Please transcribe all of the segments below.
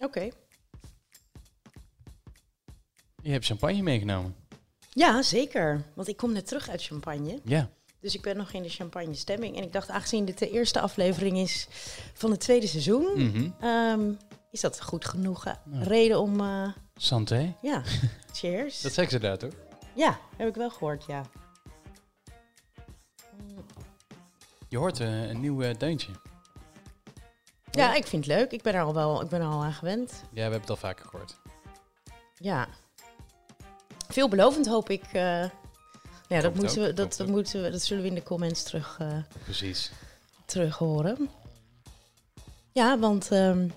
Oké. Je hebt champagne meegenomen. Ja, zeker. Want ik kom net terug uit champagne. Ja. Dus ik ben nog in de champagne stemming. En ik dacht, aangezien dit de eerste aflevering is van het tweede seizoen, Mhm. ehm, is dat goed genoeg eh, reden om... eh, Santé. ja, cheers. Dat zeggen ze daar toch? Ja, heb ik wel gehoord, ja. Je hoort eh, een nieuw deuntje. Ja, ik vind het leuk. Ik ben er al wel ik ben er al aan gewend. Ja, we hebben het al vaker gehoord. Ja. Veelbelovend hoop ik. eh, ja, dat, moeten ook, we, dat, dat, moeten we, dat zullen we in de comments terug, eh, Precies. terug horen. Ja, want ehm,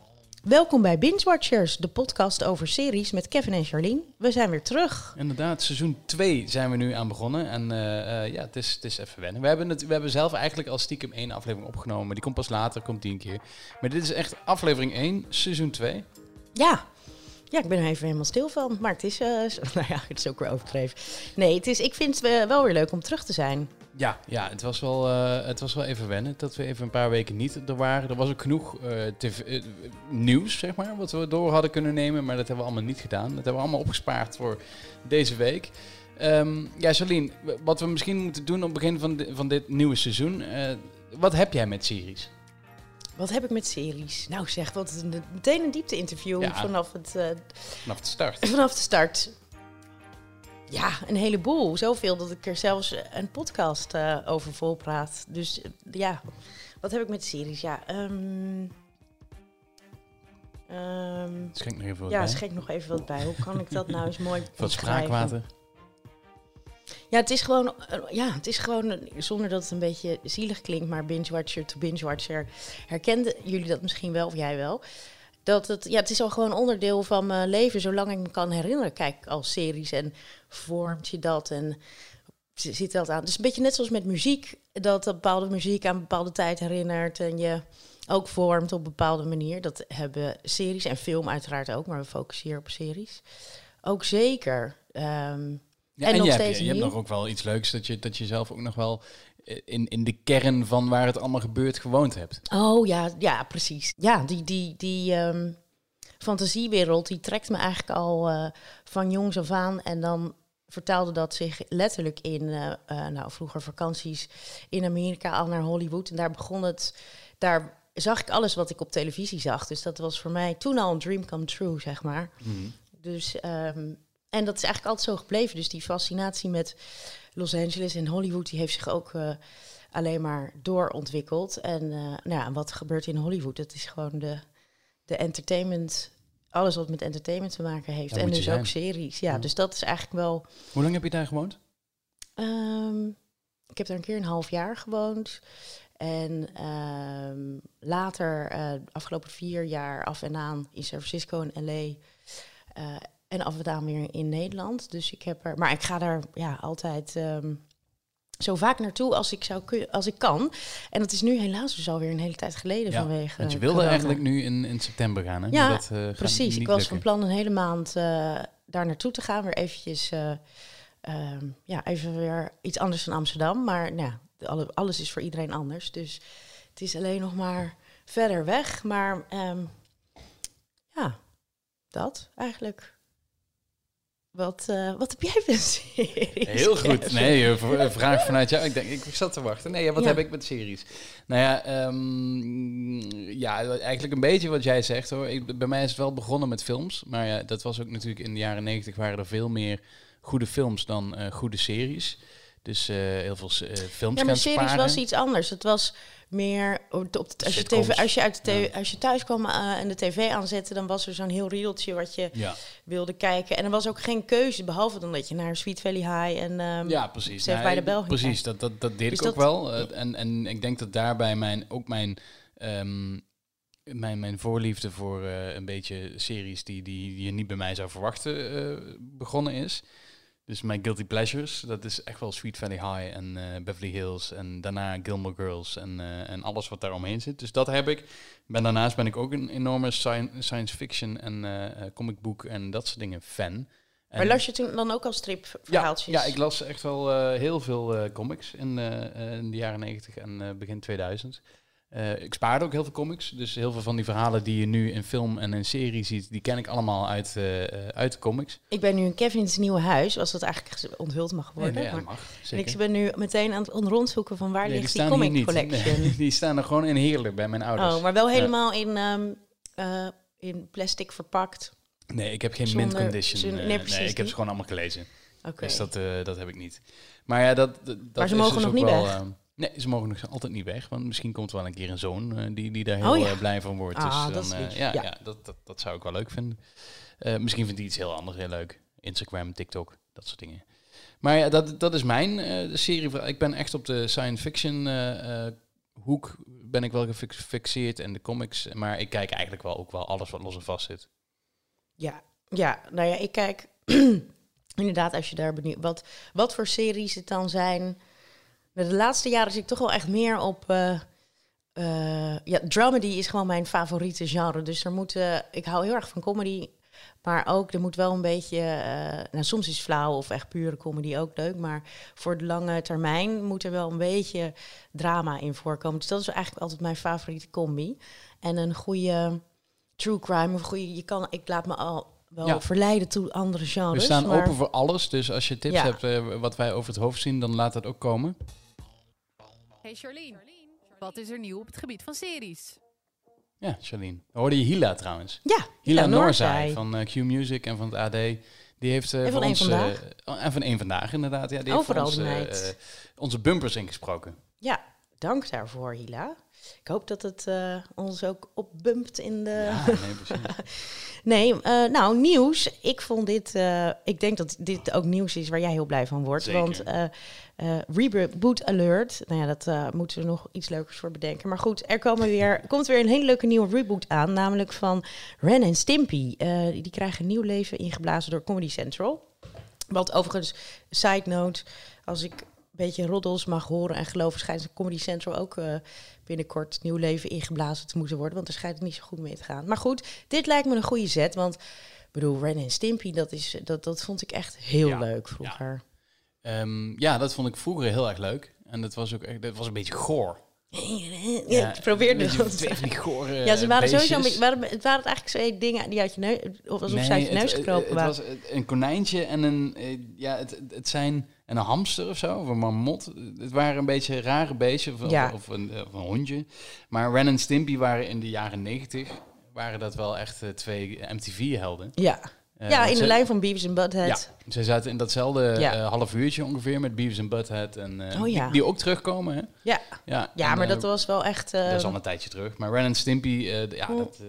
welkom bij Binge Watchers, de podcast over series met Kevin en Charlene. We zijn weer terug. Inderdaad, seizoen 2 zijn we nu aan begonnen. En eh, eh, ja, het is, het is even wennen. We hebben, het, we hebben zelf eigenlijk al stiekem één aflevering opgenomen. Die komt pas later, komt die een keer. Maar dit is echt aflevering 1, seizoen 2. Ja. Ja, ik ben er even helemaal stil van. Maar het is, eh, nou ja, het is ook weer overdreven. Nee, het is, ik vind het wel weer leuk om terug te zijn. Ja, ja het, was wel, eh, het was wel even wennen dat we even een paar weken niet er waren. Er was ook genoeg eh, tv eh, nieuws, zeg maar, wat we door hadden kunnen nemen. Maar dat hebben we allemaal niet gedaan. Dat hebben we allemaal opgespaard voor deze week. Ehm, ja, w- wat we misschien moeten doen op het begin van, van dit nieuwe seizoen. wat heb jij met series? Wat heb ik met series? Nou zeg, wat een, meteen een diepte-interview Ja. vanaf, het, Vanaf de start. vanaf de start. Ja, een heleboel. Zoveel dat ik er zelfs een podcast eh, over volpraat. Dus eh, ja, wat heb ik met series? Ja, ehm ehm, Schenk nog even wat ja bij. schenk nog even wat bij. Hoe kan ik dat nou eens mooi Wat spraakwater. Ja, het is gewoon, eh, ja, het is gewoon eh, zonder dat het een beetje zielig klinkt, maar binge-watcher to binge-watcher. Herkenden jullie dat misschien wel, of jij wel? Dat het, ja, het is al gewoon onderdeel van mijn leven, zolang ik me kan herinneren. Kijk, als series en vormt je dat en z- zit dat aan. Is een beetje net zoals met muziek, dat bepaalde muziek aan een bepaalde tijd herinnert en je ook vormt op een bepaalde manier. Dat hebben series en film uiteraard ook, maar we focussen hier op series. Ook zeker. Ehm, Ja, En en nog je, hebt, steeds je hebt nieuw. nog ook wel iets leuks dat je, dat je zelf ook nog wel in, in de kern van waar het allemaal gebeurt gewoond hebt. Oh ja, ja, precies. Ja, die, die, die ehm, fantasiewereld die trekt me eigenlijk al eh, van jongs af aan. En dan vertaalde dat zich letterlijk in, eh, eh, nou vroeger vakanties in Amerika al naar Hollywood. En daar begon het, daar zag ik alles wat ik op televisie zag. Dus dat was voor mij toen al een dream come true, zeg maar. Dus, ehm, en dat is eigenlijk altijd zo gebleven. Dus die fascinatie met Los Angeles en Hollywood, die heeft zich ook eh, alleen maar doorontwikkeld. En eh, nou ja, wat gebeurt in Hollywood? Dat is gewoon de, de entertainment, alles wat met entertainment te maken heeft. Daar en dus ook series. Ja, Ja. dus dat is eigenlijk wel. Hoe lang heb je daar gewoond? ehm, ik heb daar een keer een half jaar gewoond. En ehm, later, de afgelopen vier jaar af en aan in San Francisco en LA. En af en aan weer in Nederland. Dus ik heb er. Maar ik ga daar ja, altijd ehm, zo vaak naartoe als ik, zou kun- als ik kan. En dat is nu helaas dus alweer een hele tijd geleden Ja, vanwege. Want je wilde corona. eigenlijk nu in, in september gaan, hè? Ja, dat, eh, Precies, ik was lukken. van plan een hele maand eh, daar naartoe te gaan. Weer eventjes, eh, ehm, ja, even weer iets anders dan Amsterdam. Maar nou, alles is voor iedereen anders. Dus het is alleen nog maar verder weg. Maar ehm, ja, dat eigenlijk. Wat, eh, wat heb jij met series? Heel goed. Nee, vraag vanuit jou. Ik denk, ik zat te wachten. Nee, wat Ja. heb ik met series? Nou ja, ehm, ja, eigenlijk een beetje wat jij zegt hoor. Ik, bij mij is het wel begonnen met films. Maar ja, dat was ook natuurlijk in de jaren negentig waren er veel meer goede films dan eh, goede series. Dus eh, heel veel eh, films Ja, maar series sparen. was iets anders. Het was meer op de, op de- als, je. TV, als, je uit de tv, Ja. als je thuis kwam eh, en de tv aanzette, dan was er zo'n heel riedeltje wat je Ja, wilde kijken. En er was ook geen keuze, behalve dan dat je naar Sweet Valley High en ehm, ja precies. The Bell ging Precies, dat, dat, dat deed Dus ik ook wel. En, en ik denk dat daarbij mijn, ook mijn, ehm, mijn, mijn voorliefde voor een beetje series die, die, die je niet bij mij zou verwachten begonnen is. Dus mijn guilty pleasures, dat is echt wel Sweet Valley High en eh, Beverly Hills en daarna Gilmore Girls en, eh, en alles wat daar omheen zit. Dus dat heb ik. Ben, daarnaast ben ik ook een enorme sci- science fiction en eh, comic book en dat soort dingen fan. Maar En- las je toen dan ook al ja, stripverhaaltjes? ja, ik las echt wel heel veel comics in, in de jaren 90 en begin 2000. Eh, ik spaarde ook heel veel comics. Dus heel veel van die verhalen die je nu in film en in serie ziet, die ken ik allemaal uit, eh, eh, uit de comics. Ik ben nu in Kevin's nieuwe huis, als dat eigenlijk onthuld mag worden. Nee, nee, maar- dat mag. en Zeker. ik ben nu meteen aan het rondzoeken van waar Nee, ligt die comic collection. Nee, die staan er gewoon in heerlijk bij mijn ouders. Oh, maar wel helemaal in, ehm, eh, in plastic verpakt. Nee, ik heb geen Zonder- mint condition. zonder- nee, precies ik heb ze gewoon allemaal gelezen. Oké. Dus dat, dat heb ik niet. Maar ja, dat, dat ze is mogen dus nog ook niet wel, weg? Eh, nee, ze mogen nog altijd niet weg. Want misschien komt er wel een keer een zoon eh, die, die daar Oh heel ja. eh, blij van wordt. Ah, dus dat dan, eh, lief. ja, Ja. ja. dat, dat, dat zou ik wel leuk vinden. Eh, misschien vindt hij iets heel anders heel leuk. Instagram, TikTok, dat soort dingen. Maar ja, dat, dat is mijn eh, serie. Ik ben echt op de science fiction eh, eh, hoek ben ik wel gefix- gefixeerd en de comics. Maar ik kijk eigenlijk wel ook wel alles wat los en vast zit. Ja, ja, nou ja, ik kijk inderdaad als je daar benieuwd... Wat, wat voor series het dan zijn... De laatste jaren zit ik toch wel echt meer op... eh, ja, dramedy is gewoon mijn favoriete genre. Dus er moet... ik hou heel erg van comedy... Maar ook, er moet wel een beetje... eh, nou, soms is flauw of echt pure comedy ook leuk. Maar voor de lange termijn moet er wel een beetje drama in voorkomen. Dus dat is eigenlijk altijd mijn favoriete combi. En een goede true crime, of goede... Je kan, ik laat me al wel Ja. verleiden toe andere genres. We staan maar- open voor alles. Dus als je tips Ja. hebt wat wij over het hoofd zien, dan laat dat ook komen. Hey Charlene, wat is er nieuw op het gebied van series? Ja, Charlene. Hoorde je Hila trouwens? Ja, Hila. Noorzij van eh, Q Music en van het AD. Die heeft eh, En van ons... eh, Vandaag. oh, en van één Vandaag, inderdaad. Ja, die heeft voor Overal ons, de eh, meid. eh, onze bumpers ingesproken. Ja, dank daarvoor, Hila. Ik hoop dat het eh, ons ook opbumpt in de... Ja, nee, precies. Nee, eh, nou, nieuws. Ik vond dit... eh, ik denk dat dit ook nieuws is waar jij heel blij van wordt. Zeker. Want Reboot Alert... Nou ja, dat moeten we nog iets leukers voor bedenken. Maar goed, er komen weer, komt weer een hele leuke nieuwe reboot aan. Namelijk van Ren en Stimpy. Die krijgen een nieuw leven ingeblazen door Comedy Central. Wat overigens, side note... Als ik beetje roddels mag horen en geloven... schijnt Comedy Central ook... eh, binnenkort nieuw leven ingeblazen te moeten worden. Want er schijnt het niet zo goed mee te gaan. Maar goed, dit lijkt me een goede zet. Want ik bedoel, Ren en Stimpy, dat, is, dat, dat vond ik echt heel Ja, leuk vroeger. Ehm, ja, dat vond ik vroeger heel erg leuk. En dat was ook echt, dat was een beetje goor. Ja, ik probeerde dat. die gore Ja, ze waren sowieso beestjes. beetje, waren, het waren eigenlijk twee dingen die uit je neus, of alsof ze uit je het- neus het, gekropen het, waren. was een konijntje en een, eh, ja, het, het zijn en een hamster of zo, of een marmot. Het waren een beetje rare beestjes, of, Ja. of, een, of een hondje. Maar Ren en Stimpy waren in de jaren negentig, waren dat wel echt eh, twee MTV-helden. ja, Eh, ja in de ze- lijn van Beavis en Butthead. Ja, ze zaten in datzelfde Ja. eh, half uurtje ongeveer met Beavis en Butthead. En, Oh ja. die, die ook terugkomen, hè? Ja, Ja, ja en, maar dat was wel echt... dat is al een tijdje terug. Maar Ren en Stimpy, ja, Oh. dat...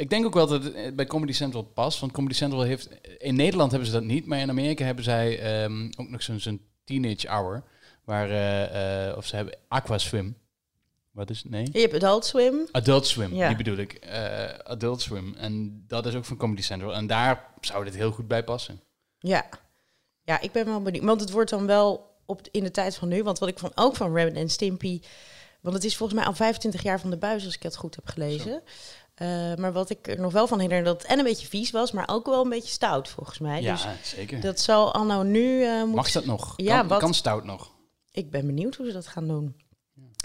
ik denk ook wel dat het eh, bij Comedy Central past. Want Comedy Central heeft... In Nederland hebben ze dat niet. Maar in Amerika hebben zij ehm, ook nog zo'n teenage hour. Waar... eh, eh, of ze hebben Aquaswim. Wat is het? Nee? je hebt Adult Swim. Adult Swim, Ja. die bedoel ik. Adult Swim. En dat is ook van Comedy Central. En daar zou dit heel goed bij passen. Ja. ja, ik ben wel benieuwd. Want het wordt dan wel op, in de tijd van nu. Want wat ik van, ook van Ren en Stimpy... Want het is volgens mij al 25 jaar van de buis, als ik het goed heb gelezen. Eh, maar wat ik er nog wel van herinner, dat het en een beetje vies was... maar ook wel een beetje stout, volgens mij. Ja, Dus zeker. dat zal anno nu... moeten... Mag dat nog? Ja, kan, wat- kan stout nog? Ik ben benieuwd hoe ze dat gaan doen.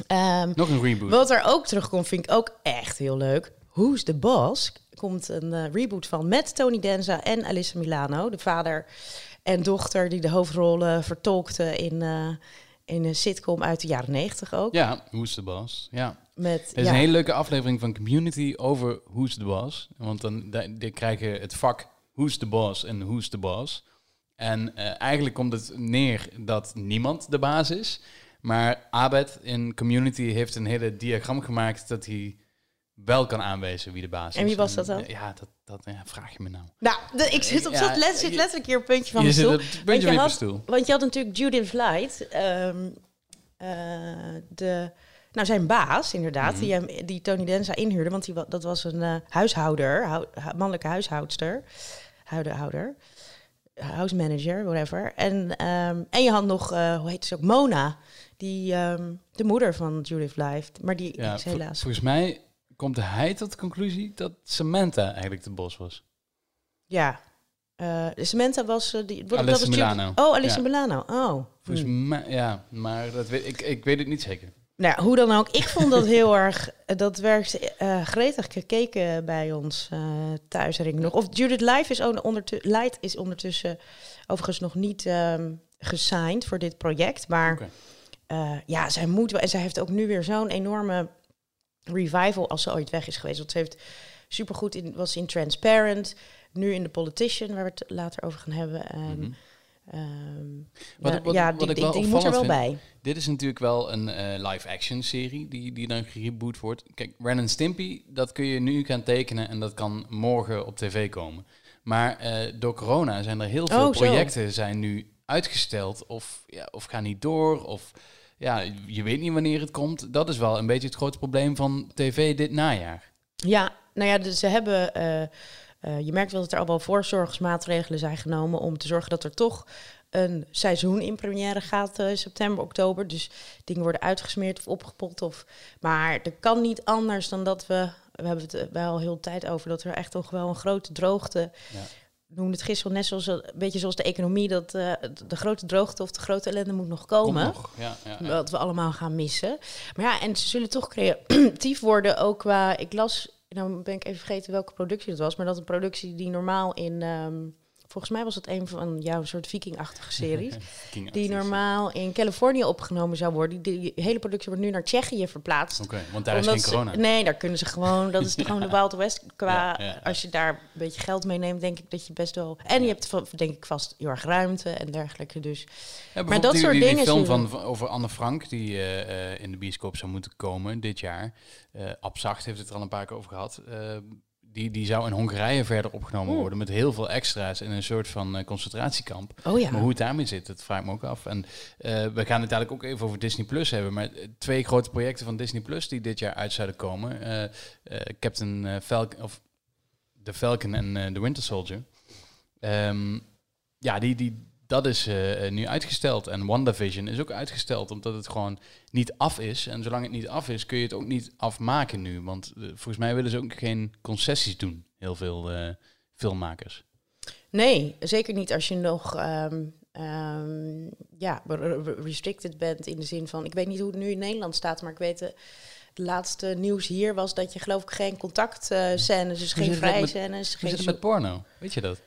Ehm, Nog een reboot. wat er ook terugkomt, vind ik ook echt heel leuk. Who's the Boss? Komt een eh, reboot van met Tony Danza en Alyssa Milano. De vader en dochter die de hoofdrollen vertolkten in, in een sitcom uit de jaren negentig ook. Ja, Who's the Boss? Ja. Met, Er is ja, een hele leuke aflevering van Community over Who's the Boss. Want dan da- die krijgen het vak Who's the Boss en Who's the Boss. En eh, eigenlijk komt het neer dat niemand de baas is. Maar Abed in Community heeft een hele diagram gemaakt dat hij wel kan aanwijzen wie de baas is. En wie was dat dan? Ja, dat, dat ja, vraag je me nou. Nou, de- ik zit, op, Ja, zat, let, zit je- letterlijk hier een puntje van je mijn zit op puntje je, van je had, stoel. want je had natuurlijk Judith Light, ehm, eh, de, nou zijn baas inderdaad, Mhm. die, hem, die Tony Danza inhuurde, want die, dat was een eh, huishouder, hou- hu- mannelijke huishoudster, huidenhouder, house manager, whatever. En, ehm, en je had nog, eh, hoe heet ze ook, Mona, die, ehm, de moeder van Judith Light, maar die Ja, is helaas... volgens mij komt hij tot de conclusie dat Samantha eigenlijk de bos was. Ja. De Samantha was... die, Alyssa dat was Milano. Oh, Alice Ja. Milano. Oh. Volgens Hm. mij, ja, maar dat weet, ik, ik weet het niet zeker. Nou, hoe dan ook. Ik vond dat heel erg. Dat werd eh gretig gekeken bij ons eh thuis, herinner nog. Of Judith Light is, on- ondertu- Light is ondertussen overigens nog niet ehm gesigned voor dit project. Maar eh, ja, zij moet wel. En zij heeft ook nu weer zo'n enorme revival als ze ooit weg is geweest. Want ze heeft supergoed in, was in Transparent. Nu in The Politician, waar we het later over gaan hebben. En, Mhm. Ehm, Wat- ja, wat- ja, wat die, ik wel die moet er wel bij. Dit is natuurlijk wel een eh, live-action serie die, die dan gereboot wordt. Kijk, Ren en Stimpy, dat kun je nu gaan tekenen en dat kan morgen op tv komen. Maar eh, door corona zijn er heel veel Oh, zo. projecten zijn nu uitgesteld of, ja, of gaan niet door. Of ja, je weet niet wanneer het komt. Dat is wel een beetje het grote probleem van tv dit najaar. Ja, nou ja, dus ze hebben. eh, eh, je merkt wel dat er al wel voorzorgsmaatregelen zijn genomen om te zorgen dat er toch een seizoen in première gaat eh, september, oktober. Dus dingen worden uitgesmeerd of opgepot. Of, maar er kan niet anders dan dat we. We hebben het er wel heel de tijd over dat er echt toch wel een grote droogte. Ja. We noemden het gisteren net zoals een beetje zoals de economie, dat eh, de grote droogte of de grote ellende moet nog komen. Komt nog. Ja, ja, ja. Wat we allemaal gaan missen. Maar ja, en ze zullen toch creatief worden ook qua... Ik las, nou ben ik even vergeten welke productie dat was... maar dat een productie die normaal in... ehm, volgens mij was het een van jouw soort vikingachtige series... Die normaal in Californië opgenomen zou worden. Die, die hele productie wordt nu naar Tsjechië verplaatst. Oké, want daar is geen ze- corona. nee, daar kunnen ze gewoon... Dat is gewoon de Wild West. Qua, Ja, ja, ja. Als je daar een beetje geld meeneemt, denk ik dat je best wel... En je hebt denk ik vast heel erg ruimte en dergelijke. Dus Ja, dat die, soort die, die dingen film van, van- over Anne Frank, die eh, eh, in de bioscoop zou moeten komen dit jaar. eh Abzacht heeft het er al een paar keer over gehad. Eh, die, die zou in Hongarije verder opgenomen worden met heel veel extra's in een soort van eh, concentratiekamp. Oh ja. Maar hoe het daarmee zit, dat vraag ik me ook af. En eh, we gaan het dadelijk ook even over Disney Plus hebben. Maar eh, twee grote projecten van Disney Plus die dit jaar uit zouden komen. eh, Captain Falcon of The Falcon en The Winter Soldier. Ehm, ja, die, die, dat is eh, eh, nu uitgesteld. En WandaVision is ook uitgesteld, omdat het gewoon niet af is. En zolang het niet af is, kun je het ook niet afmaken nu. Want eh, volgens mij willen ze ook geen concessies doen, heel veel filmmakers. Nee, zeker niet als je nog ehm, ehm, ja, re- re- restricted bent in de zin van... Ik weet niet hoe het nu in Nederland staat, maar ik weet... De, de laatste nieuws hier was dat je geloof ik geen contactscènes, dus geen zit het met- vrije scènes, Hoe geen het met porno? Weet je dat?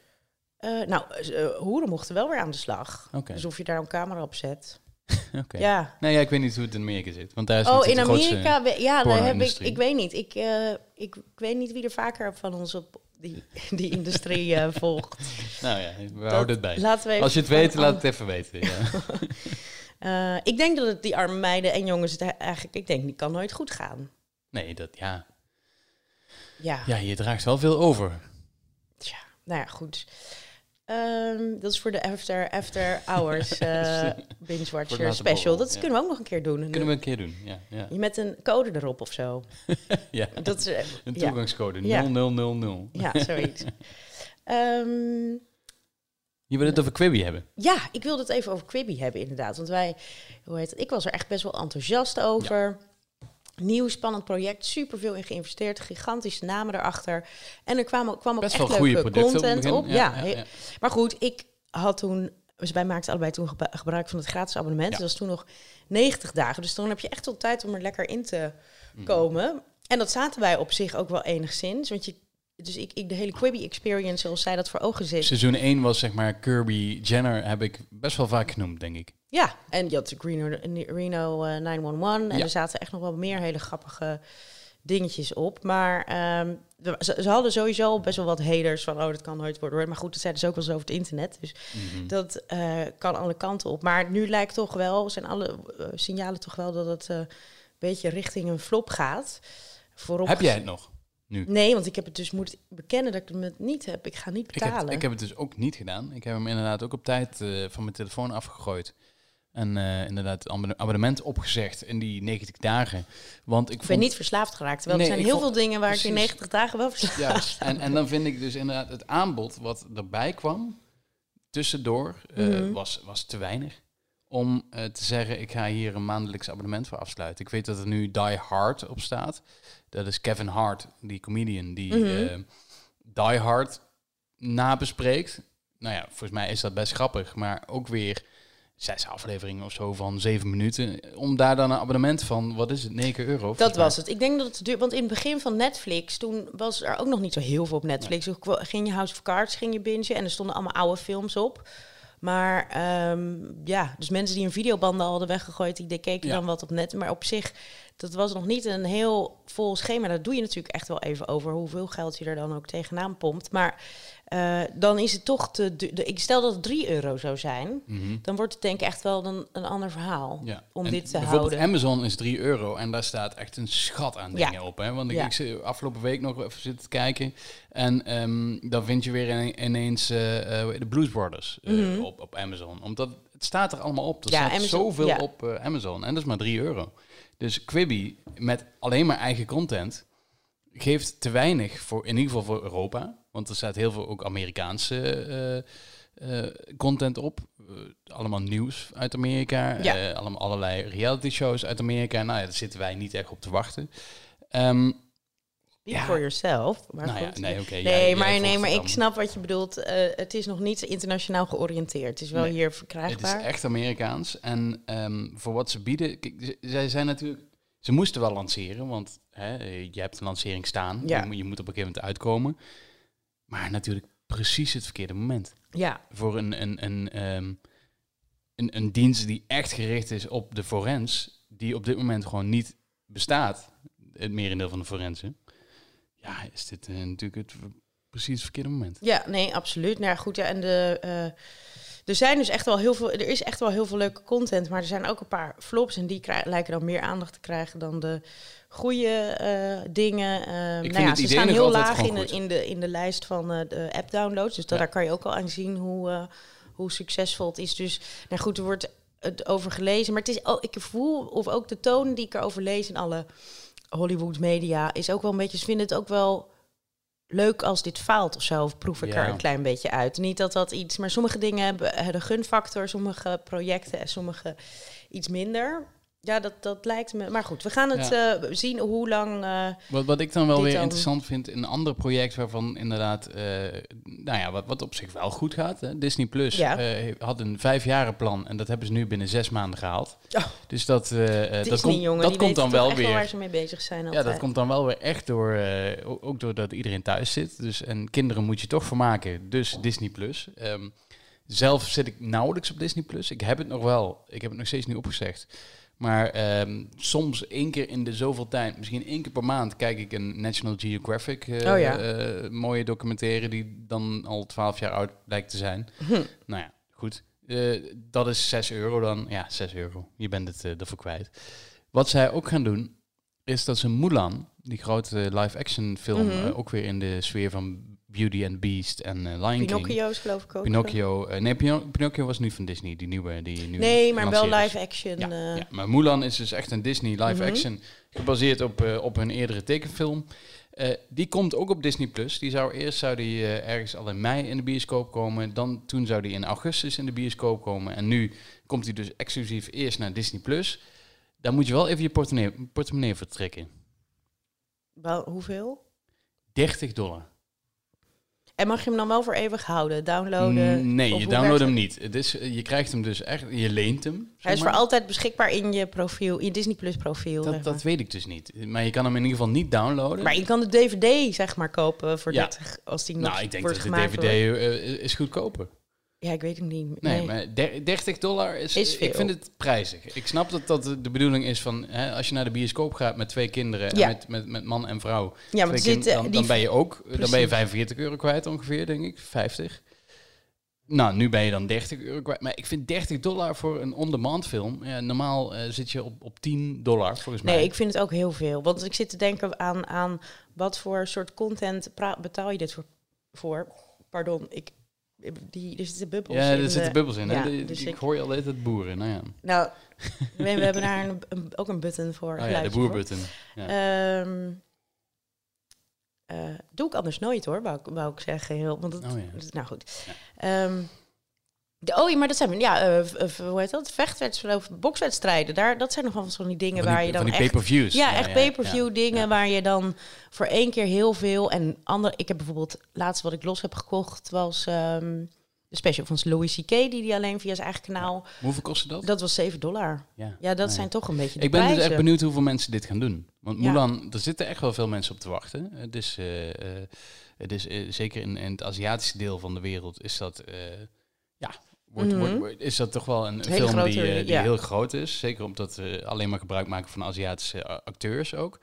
Eh, nou, eh, hoeren mochten wel weer aan de slag. Dus of je daar een camera op zet. Oké. Ja. Nee, ja, ik weet niet hoe het in Amerika zit. Want daar is Oh, in Amerika, we- ja, daar heb ik, ik weet niet. Ik, ik, ik weet niet wie er vaker van ons op die, die industrie volgt. Nou ja, we Dat- houden het bij. Laten we Als je het weet, laat het even weten. Ja. Ik denk dat het die arme meiden en jongens het eigenlijk, ik denk, die kan nooit goed gaan. Nee, dat ja. Ja, Ja, je draagt wel veel over. tja, nou ja, goed. Ehm, dat is voor de After, after Hours Voor Binge Watcher special. Dat ja. kunnen we ook nog een keer doen. Kunnen we een keer doen. Ja, ja. Je met een code erop of zo. ja. Dat is, eh, Een toegangscode Ja. 0000. Ja, zoiets. Ehm, Je wil het over Quibi hebben. ja, ik wilde het even over Quibi hebben, inderdaad. Want wij, hoe heet het, ik was er echt best wel enthousiast over. Nieuw, spannend project, superveel in geïnvesteerd, gigantische namen erachter. En er kwam, ook- kwam ook Best echt leuke content op. Ja, Maar goed, ik had toen, dus wij maakten allebei toen gebruik van het gratis abonnement. Ja. Dat was toen nog 90 dagen. Dus dan heb je echt wel tijd om er lekker in te Mhm. komen. En dat zaten wij op zich ook wel enigszins. Want je, dus ik, ik de hele Quibi experience, zoals zij dat voor ogen zit. Seizoen 1 was zeg maar Kirby Jenner, heb ik best wel vaak genoemd, denk ik. Ja, en je had Reno, Reno eh, 911 en Ja. er zaten echt nog wel meer hele grappige dingetjes op. Maar ehm, ze, ze hadden sowieso best wel wat haters van, oh, dat kan nooit worden. Maar goed, dat zeiden ze ook wel eens over het internet. Dus Mhm. dat eh, kan alle kanten op. Maar nu lijkt toch wel, zijn alle eh, signalen toch wel dat het eh, een beetje richting een flop gaat. Voorop Heb jij het nog? Nu. Nee, want ik heb het dus moeten bekennen dat ik het niet heb. Ik ga niet Ik heb, betalen. ik heb het dus ook niet gedaan. Ik heb hem inderdaad ook op tijd eh, van mijn telefoon afgegooid. En eh, inderdaad het abonne- abonnement opgezegd in die 90 dagen. Want ik Ik ben vond... niet verslaafd geraakt. Terwijl Nee, er zijn heel vond- veel dingen waar ik in precies. 90 dagen wel verslaafd Juist. En, en dan vind ik dus inderdaad het aanbod wat erbij kwam, tussendoor, eh, Mhm. was, was te weinig. Om te zeggen, ik ga hier een maandelijks abonnement voor afsluiten. Ik weet dat er nu Die Hard op staat. Dat is Kevin Hart, die comedian, die Mhm. eh, Die Hard nabespreekt. Nou ja, volgens mij is dat best grappig, maar ook weer zes afleveringen of zo van zeven minuten. Om daar dan een abonnement van, wat is het, 9 euro? Dat was het. Ik denk dat het duur, want in het begin van Netflix, toen was er ook nog niet zo heel veel op Netflix. Kwa- ging je House of Cards, ging je bingen en er stonden allemaal oude films op. Maar ehm, ja, dus mensen die een videobanden hadden weggegooid, die keken Ja. dan wat op net. Maar op zich, dat was nog niet een heel vol schema. Dat doe je natuurlijk echt wel even over hoeveel geld je er dan ook tegenaan pompt. Maar eh, dan is het toch te du- de, Ik stel dat het 3 euro zou zijn, Mhm. dan wordt het denk ik echt wel een, een ander verhaal Ja. om En dit te bijvoorbeeld houden. Amazon is 3 euro en daar staat echt een schat aan Ja. dingen op. Hè? Want ik, Ja. ik afgelopen week nog even zitten te kijken. En ehm, dan vind je weer ine- ineens eh, eh, de Blues Brothers eh, Mhm. op, op Amazon. Omdat het staat er allemaal op. Er Ja, staat Amazon- zoveel op eh, Amazon. En dat is maar 3 euro. Dus Quibi met alleen maar eigen content geeft te weinig voor, in ieder geval voor Europa. Want er staat heel veel ook Amerikaanse eh, eh, content op. Eh, allemaal nieuws uit Amerika. Ja. allemaal allerlei reality shows uit Amerika. Nou ja, daar zitten wij niet echt op te wachten. Speak Ja. yourself. Maar nou ja, nee. Nee, jij- maar, nee, het maar ik snap wat je bedoelt. Het is nog niet internationaal georiënteerd. Het is wel Nee. hier Het verkrijgbaar. is echt Amerikaans. En ehm, voor wat ze bieden... Kijk, zij zijn natuurlijk... Ze moesten wel lanceren, want hè, je hebt een lancering staan. Ja. Je, moet- je moet op een gegeven moment uitkomen. Maar natuurlijk precies het verkeerde moment. Ja, Voor een, een, een, ehm, een, een dienst die echt gericht is op de forens... die op dit moment gewoon niet bestaat. Het merendeel van de forensen. Ja, is dit eh, natuurlijk het, precies het verkeerde moment. ja, nee, absoluut. Nou ja, goed, ja, en de, eh, er zijn dus echt wel heel veel. Er is echt wel heel veel leuke content, maar er zijn ook een paar flops en die lijken dan meer aandacht te krijgen dan de goede eh, dingen. Vind nou ja, ze staan heel laag in de, in, de, in de lijst van eh, de app-downloads. Dus dat, Ja. daar kan je ook al aan zien hoe, eh, hoe succesvol het is. Dus nou goed, er wordt het over gelezen. Maar het is ook, ik voel, of ook de toon die ik erover lees in alle Hollywood media, is ook wel een beetje, ze vinden het ook wel leuk als dit faalt of zo. Of proef ik Ja. er een klein beetje uit. Niet dat dat iets, maar sommige dingen hebben de gunfactor, sommige projecten en sommige iets minder. Ja, dat, dat lijkt me. Maar goed, we gaan het eh, zien hoe lang. eh, Wat, wat ik dan wel weer dan. interessant vind, een ander project waarvan inderdaad, eh, nou ja, wat, wat op zich wel goed gaat. Hè? Disney Plus Ja. had een vijfjarenplan en dat hebben ze nu binnen zes maanden gehaald. Oh. Dus dat, Disney, dat komt, jongen, dat komt dan wel echt waar weer. ze mee bezig zijn. Ja, dat komt dan wel weer echt door, ook doordat iedereen thuis zit. Dus, en kinderen moet je toch vermaken, dus Disney Plus. Ehm, zelf zit ik nauwelijks op Disney Plus. Ik heb het nog wel, ik heb het nog steeds niet opgezegd. Maar ehm, soms één keer in de zoveel tijd, misschien één keer per maand, kijk ik een National Geographic eh, Oh ja. eh, mooie documentaire die dan al 12 jaar oud lijkt te zijn. Hm. Nou ja, goed. Eh, dat is 6 euro dan. Ja, 6 euro. Je bent het ervoor kwijt. Wat zij ook gaan doen, is dat ze Mulan, die grote live-action film, Mhm. ook weer in de sfeer van Beauty and Beast en eh, Lion King. Pinocchio's geloof ik ook. Pinocchio. eh, nee, Pino- Pinocchio was nu van Disney, die nieuwe. Die nieuwe Nee, maar wel live action. Ja, eh, ja, maar Mulan is dus echt een Disney live Mhm. action, gebaseerd op, op hun eerdere tekenfilm. Die komt ook op Disney Plus. Die zou eerst zou die ergens al in mei in de bioscoop komen. Dan toen zou die in augustus in de bioscoop komen. En nu komt hij dus exclusief eerst naar Disney Plus. Daar moet je wel even je portemonnee, portemonnee voor trekken. wel, hoeveel? 30 dollar. En mag je hem dan wel voor eeuwig houden? Downloaden? Mm, nee, je downloadt werkt hem niet. Het is, eh, je krijgt hem dus echt, je leent hem. zeg Hij is voor altijd beschikbaar in je profiel, in je Disney Plus profiel. zeg Dat, maar. dat weet ik dus niet. Maar je kan hem in ieder geval niet downloaden. Maar je kan de DVD zeg maar kopen voor Ja. 30 als die nog nou, ik denk dat de DVD wordt. eh, is goedkoper. Ja, ik weet het niet. Nee, Nee. maar der- 30 dollar is, Is Ik veel. vind het prijzig. Ik snap dat dat de bedoeling is van... Hè, als je naar de bioscoop gaat met twee kinderen... Ja. En met, met, met man en vrouw... ja, maar kind- dan, dan ben je ook... Dan ben je Precies. 45 euro kwijt ongeveer, denk ik. 50. Nou, nu ben je dan 30 euro kwijt. Maar ik vind 30 dollar voor een on-demand film... Ja, normaal eh, zit je op, op 10 dollar, volgens mij. Nee, ik vind het ook heel veel. Want ik zit te denken aan, aan wat voor soort content betaal je dit voor? voor? Pardon, ik, die, er zitten bubbels ja, in. er zitten bubbels in. ja, hè? De- dus ik, ik- hoor je altijd het boeren. Nou ja. Nou, we, we hebben daar een, een- ook een button voor. Oh ja, de boerbutton. Ja. Ehm, eh, doe ik anders nooit hoor, wou, ik- wou ik zeggen. Heel, want het, Oh ja. nou goed. Ehm, oh ja, maar dat zijn ja, eh, v- hoe heet dat? Vechtwedstrijden of bokswedstrijden. Daar, dat zijn nog wel van die dingen Van waar die, je dan die echt pay-per-views. Ja, echt pay-per-view dingen waar je dan voor één keer heel veel en andere. Ik heb bijvoorbeeld laatst wat ik los heb gekocht was ehm, de special van Louis C.K. die hij alleen via zijn eigen kanaal... Hoeveel kostte dat? Dat was 7 dollar. ja. Ja, dat Nee. zijn toch een beetje de Ik ben dus echt benieuwd hoeveel mensen dit gaan doen. Want. Mulan, er zitten echt wel veel mensen op te wachten. Het is, eh, eh, het is eh, zeker in, in het Aziatische deel van de wereld is dat, eh, ja, wordt, Mhm. wordt- wordt- is dat toch wel een film grote, die, eh, die ja. heel groot is. Zeker omdat we alleen maar gebruik maken van Aziatische a- acteurs ook.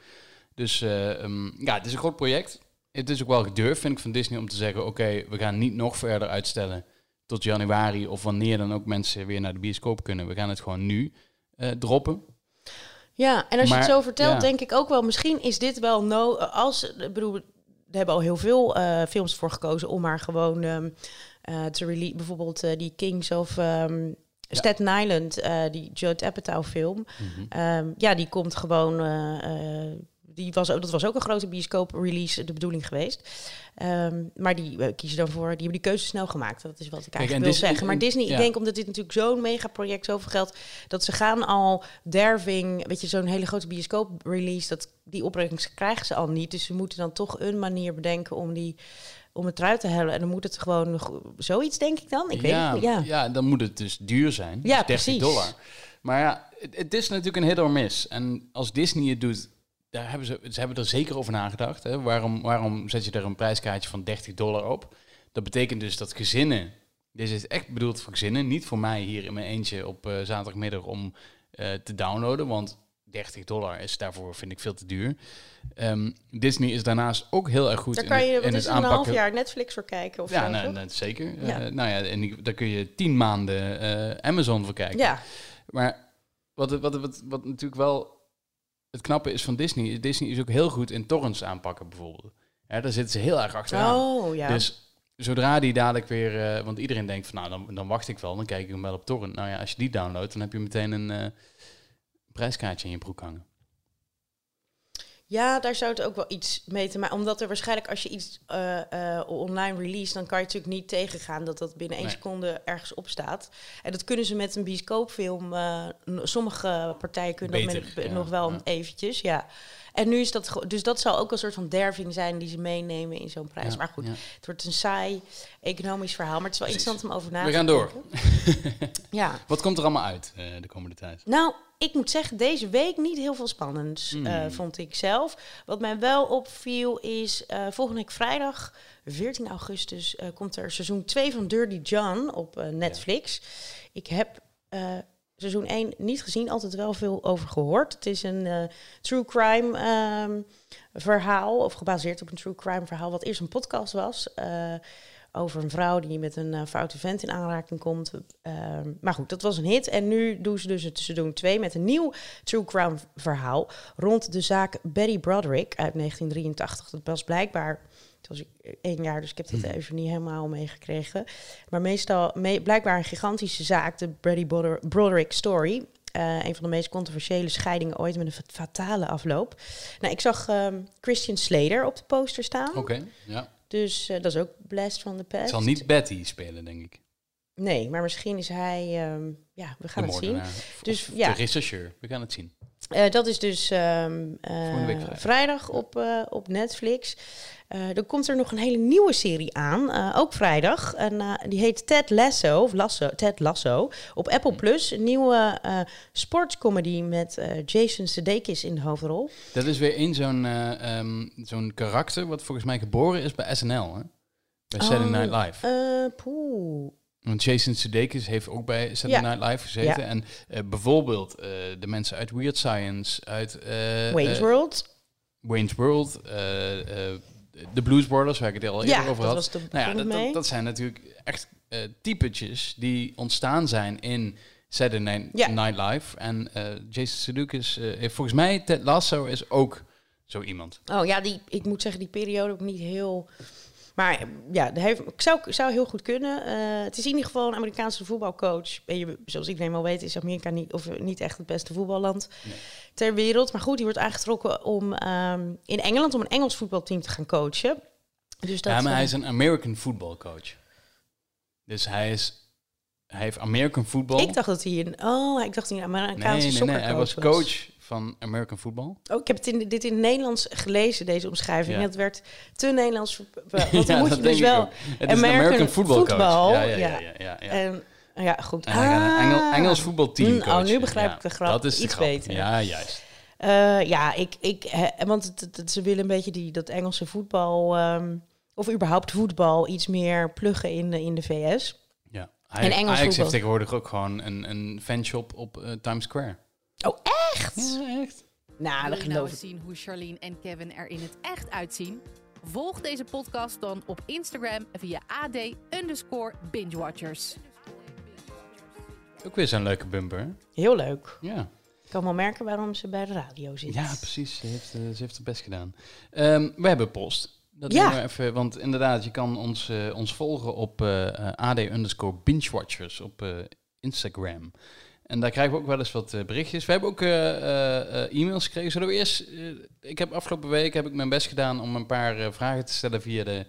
Dus eh, ehm, ja, het is een groot project. Het is ook wel gedurfd, vind ik, van Disney om te zeggen... oké, we gaan niet nog verder uitstellen tot januari... of wanneer dan ook mensen weer naar de bioscoop kunnen. We gaan het gewoon nu eh, droppen. Ja, en als je het zo vertelt, ja. denk ik ook wel, misschien is dit wel no. Als, ik bedoel, er hebben al heel veel eh, films voor gekozen om maar gewoon ehm, eh, te release. Bijvoorbeeld eh, die Kings of ehm Staten Island, eh, die Judd Apatow film. Mhm. Ehm, ja, die komt gewoon. die was, dat was ook een grote bioscoop-release, de bedoeling geweest. Ehm, maar die kiezen dan voor. Die hebben die keuze snel gemaakt. Dat is wat ik en eigenlijk wil Disney- zeggen. Maar Disney, ja. ik denk omdat dit natuurlijk zo'n megaproject, zoveel geld. dat ze gaan al derving. Weet je, zo'n hele grote bioscoop-release. Dat, die opbrengst krijgen ze al niet. Dus ze moeten dan toch een manier bedenken om die. Om het eruit te halen. En dan moet het gewoon zoiets, denk ik dan. Ik weet ja, het niet. Ja. ja, dan moet het dus duur zijn. Ja, dus 30 precies. dollar. Maar ja, het, het is natuurlijk een hit or miss. En als Disney het doet, daar hebben ze, ze hebben er zeker over nagedacht. Hè? Waarom, waarom zet je er een prijskaartje van 30 dollar op? Dat betekent dus dat gezinnen, dit is echt bedoeld voor gezinnen, niet voor mij hier in mijn eentje op eh, zaterdagmiddag om eh, te downloaden, want 30 dollar is daarvoor, vind ik, veel te duur. Ehm, Disney is daarnaast ook heel erg goed Daar in, kan je, in is het het, een half aanpakken. jaar Netflix voor kijken of Ja, zo, nou, nou, zeker. Ja. Eh, nou ja, en daar kun je tien maanden eh, Amazon voor kijken. Ja, Maar wat, wat, wat, wat natuurlijk wel het knappe is van Disney, is Disney is ook heel goed in torrents aanpakken bijvoorbeeld. Ja, daar zitten ze heel erg achteraan. Oh, ja. Dus zodra die dadelijk weer, eh, want iedereen denkt van nou, dan, dan wacht ik wel, dan kijk ik hem wel op torrent. Nou ja, als je die downloadt, dan heb je meteen een prijskaartje in je broek hangen. Ja, daar zou het ook wel iets mee te maken. Omdat er waarschijnlijk als je iets eh, eh, online release, dan kan je natuurlijk niet tegengaan dat dat binnen één Nee. seconde ergens op staat. En dat kunnen ze met een bioscoopfilm. eh, sommige partijen kunnen dat met, ja, nog wel ja. eventjes, ja. En nu is dat, dus dat zou ook een soort van derving zijn die ze meenemen in zo'n prijs. Ja, maar goed, ja. het wordt een saai economisch verhaal, maar het is wel Precies. interessant om over na We te gaan door. denken. Ja. Wat komt er allemaal uit eh, de komende tijd? Nou, ik moet zeggen, deze week niet heel veel spannends, Hmm. eh, vond ik zelf. Wat mij wel opviel is, eh, volgende week vrijdag, 14 augustus, komt er seizoen 2 van Dirty John op Netflix. Ik heb seizoen 1 niet gezien, altijd wel veel over gehoord. Het is een eh, true crime ehm, verhaal, of gebaseerd op een true crime verhaal, wat eerst een podcast was. eh, over een vrouw die met een eh, foute vent in aanraking komt. Ehm, maar goed, dat was een hit. En nu doen ze dus het seizoen 2 met een nieuw true crime verhaal rond de zaak Betty Broderick uit 1983. Dat was blijkbaar, het was één jaar, dus ik heb dat even niet helemaal meegekregen. Maar meestal, me- blijkbaar een gigantische zaak, de Broder- Broderick story. Eh, een van de meest controversiële scheidingen ooit met een fa- fatale afloop. Nou, ik zag ehm, Christian Slater op de poster staan. Oké, ja. Dus eh, dat is ook Blast from the Past. Het zal niet Betty spelen, denk ik. Nee, maar misschien is hij... ehm, ja, we gaan de het zien. Dus, ja. de rechercheur. We gaan het zien. Eh, dat is dus ehm, eh, vrijdag. vrijdag op, eh, op Netflix. Eh er komt er nog een hele nieuwe serie aan, eh, ook vrijdag. En, eh, die heet Ted Lasso, of Lasso, Ted Lasso, op Apple Plus. Een nieuwe eh sportscomedy met eh, Jason Sudeikis in de hoofdrol. Dat is weer één zo'n eh, ehm, zo'n karakter wat volgens mij geboren is bij SNL, hè? Bij Saturday Night Oh, Live. Eh, poeh. Want Jason Sudeikis heeft ook bij Saturday Ja. Night Live gezeten. Ja. En eh, bijvoorbeeld eh, de mensen uit Weird Science, uit eh, Wayne's eh, World. Wayne's World, eh, eh, de Blues Brothers, waar ik het al eerder Ja, over dat had. was de Nou ja, dat, dat, dat zijn natuurlijk echt eh typetjes die ontstaan zijn in Saturday Night, Ja. Night Live. En eh, Jason Sudeikis, heeft volgens mij Ted Lasso is ook zo iemand. Oh ja, die, ik moet zeggen, die periode ook niet heel. Maar ja, heeft, ik zou, zou heel goed kunnen. Eh, het is in ieder geval een Amerikaanse voetbalcoach. En je, zoals iedereen wel weet, is Amerika niet, of niet echt het beste voetballand Nee. ter wereld. Maar goed, die wordt aangetrokken om ehm, in Engeland om een Engels voetbalteam te gaan coachen. Dus dat, ja, maar eh, hij is een American football coach. Dus hij is hij heeft American Football. Ik dacht dat hij een... Oh, ik dacht dat hij een nee, Amerikaanse nee, nee, soccercoach hij was coach van American Football. Oh, ik heb het in, dit in het Nederlands gelezen, deze omschrijving. Ja. Het werd te Nederlands. Want dan Ja, moet dat je dus wel... Het American American Football coach. Ja, ja, ja. En, ja, goed. En Engel, Ah. Engels voetbalteam Mm, oh, coachen. nu begrijp ik de grap Dat is iets grap. beter. Ja, juist. Eh, ja, ik, ik, want het, het- het- ze willen een beetje die, dat Engelse voetbal, ehm, of überhaupt voetbal, iets meer pluggen in, de- in de VS. Ja. En Engels Ajax voetbal. heeft tegenwoordig ook gewoon een, een fanshop op eh, Times Square. Oh, echt? Ja, echt. Nou, dat nou geloof eens ik. zien hoe Charlene en Kevin er in het echt uitzien? Volg deze podcast dan op Instagram via AD underscore bingewatchers. Ook weer zo'n leuke bumper. Heel leuk. Ja. Ik kan wel merken waarom ze bij de radio zit. ja, precies. Ze heeft, eh, ze heeft het best gedaan. Ehm, we hebben post. Dat Ja. doen we even, want inderdaad, je kan ons, eh, ons volgen op eh, eh, AD underscore bingewatchers op eh, Instagram. En daar krijgen we ook wel eens wat eh, berichtjes. We hebben ook eh, eh, e-mails gekregen. Zullen we eerst... ik heb afgelopen week heb ik mijn best gedaan om een paar vragen te stellen via, de,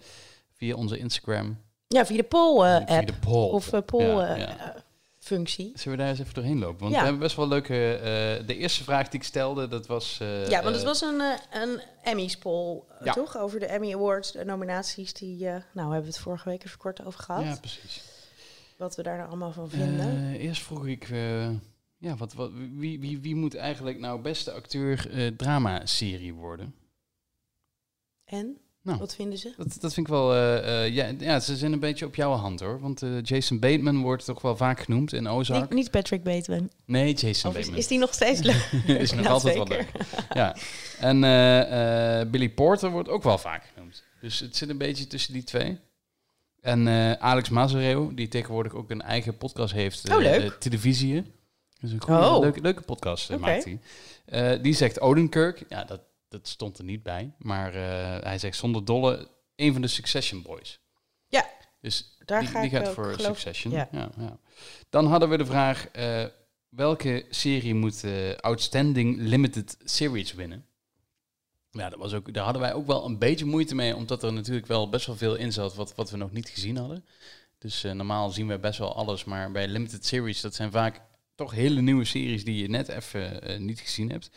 via onze Instagram. Ja, via de via poll-app de poll. of ja. poll-functie. Zullen we daar eens even doorheen lopen? Want Ja. we hebben best wel leuke... de eerste vraag die ik stelde, dat was... ja, want het was een, een Emmys poll, Ja. toch? Over de Emmy Awards, de nominaties. Die, nou, hebben we het vorige week even kort over gehad. Ja, precies. Wat we daar nou allemaal van vinden. Eh, eerst vroeg ik, eh, ja, wat, wat, wie, wie, wie moet eigenlijk nou beste acteur eh drama-serie worden? en? Nou. Wat vinden ze? Dat, dat vind ik wel, ja, ja, ze zijn een beetje op jouw hand hoor. Want Jason Bateman wordt toch wel vaak genoemd in Ozark. Niet, niet Patrick Bateman. Nee, Jason Of Bateman. is die nog steeds leuk? is nog altijd wel leuk. Ja. En Billy Porter wordt ook wel vaak genoemd. Dus het zit een beetje tussen die twee. En eh, Alex Mazereo, die tegenwoordig ook een eigen podcast heeft. eh, Oh, leuk. eh, televisie. Dus een goede, Oh. leuke, leuke podcast eh, maakt hij. Eh, die zegt Odenkirk. Ja, dat, dat stond er niet bij. Maar eh, hij zegt zonder dolle een van de Succession Boys. Ja. Dus Daar die, ga die ik gaat voor Succession. ja. Ja. Ja, Dan hadden we de vraag... eh, welke serie moet eh, Outstanding Limited Series winnen? Ja, dat was ook, daar hadden wij ook wel een beetje moeite mee, omdat er natuurlijk wel best wel veel in zat wat, wat we nog niet gezien hadden. Dus eh, normaal zien we best wel alles, maar bij Limited Series, dat zijn vaak toch hele nieuwe series die je net even eh, niet gezien hebt.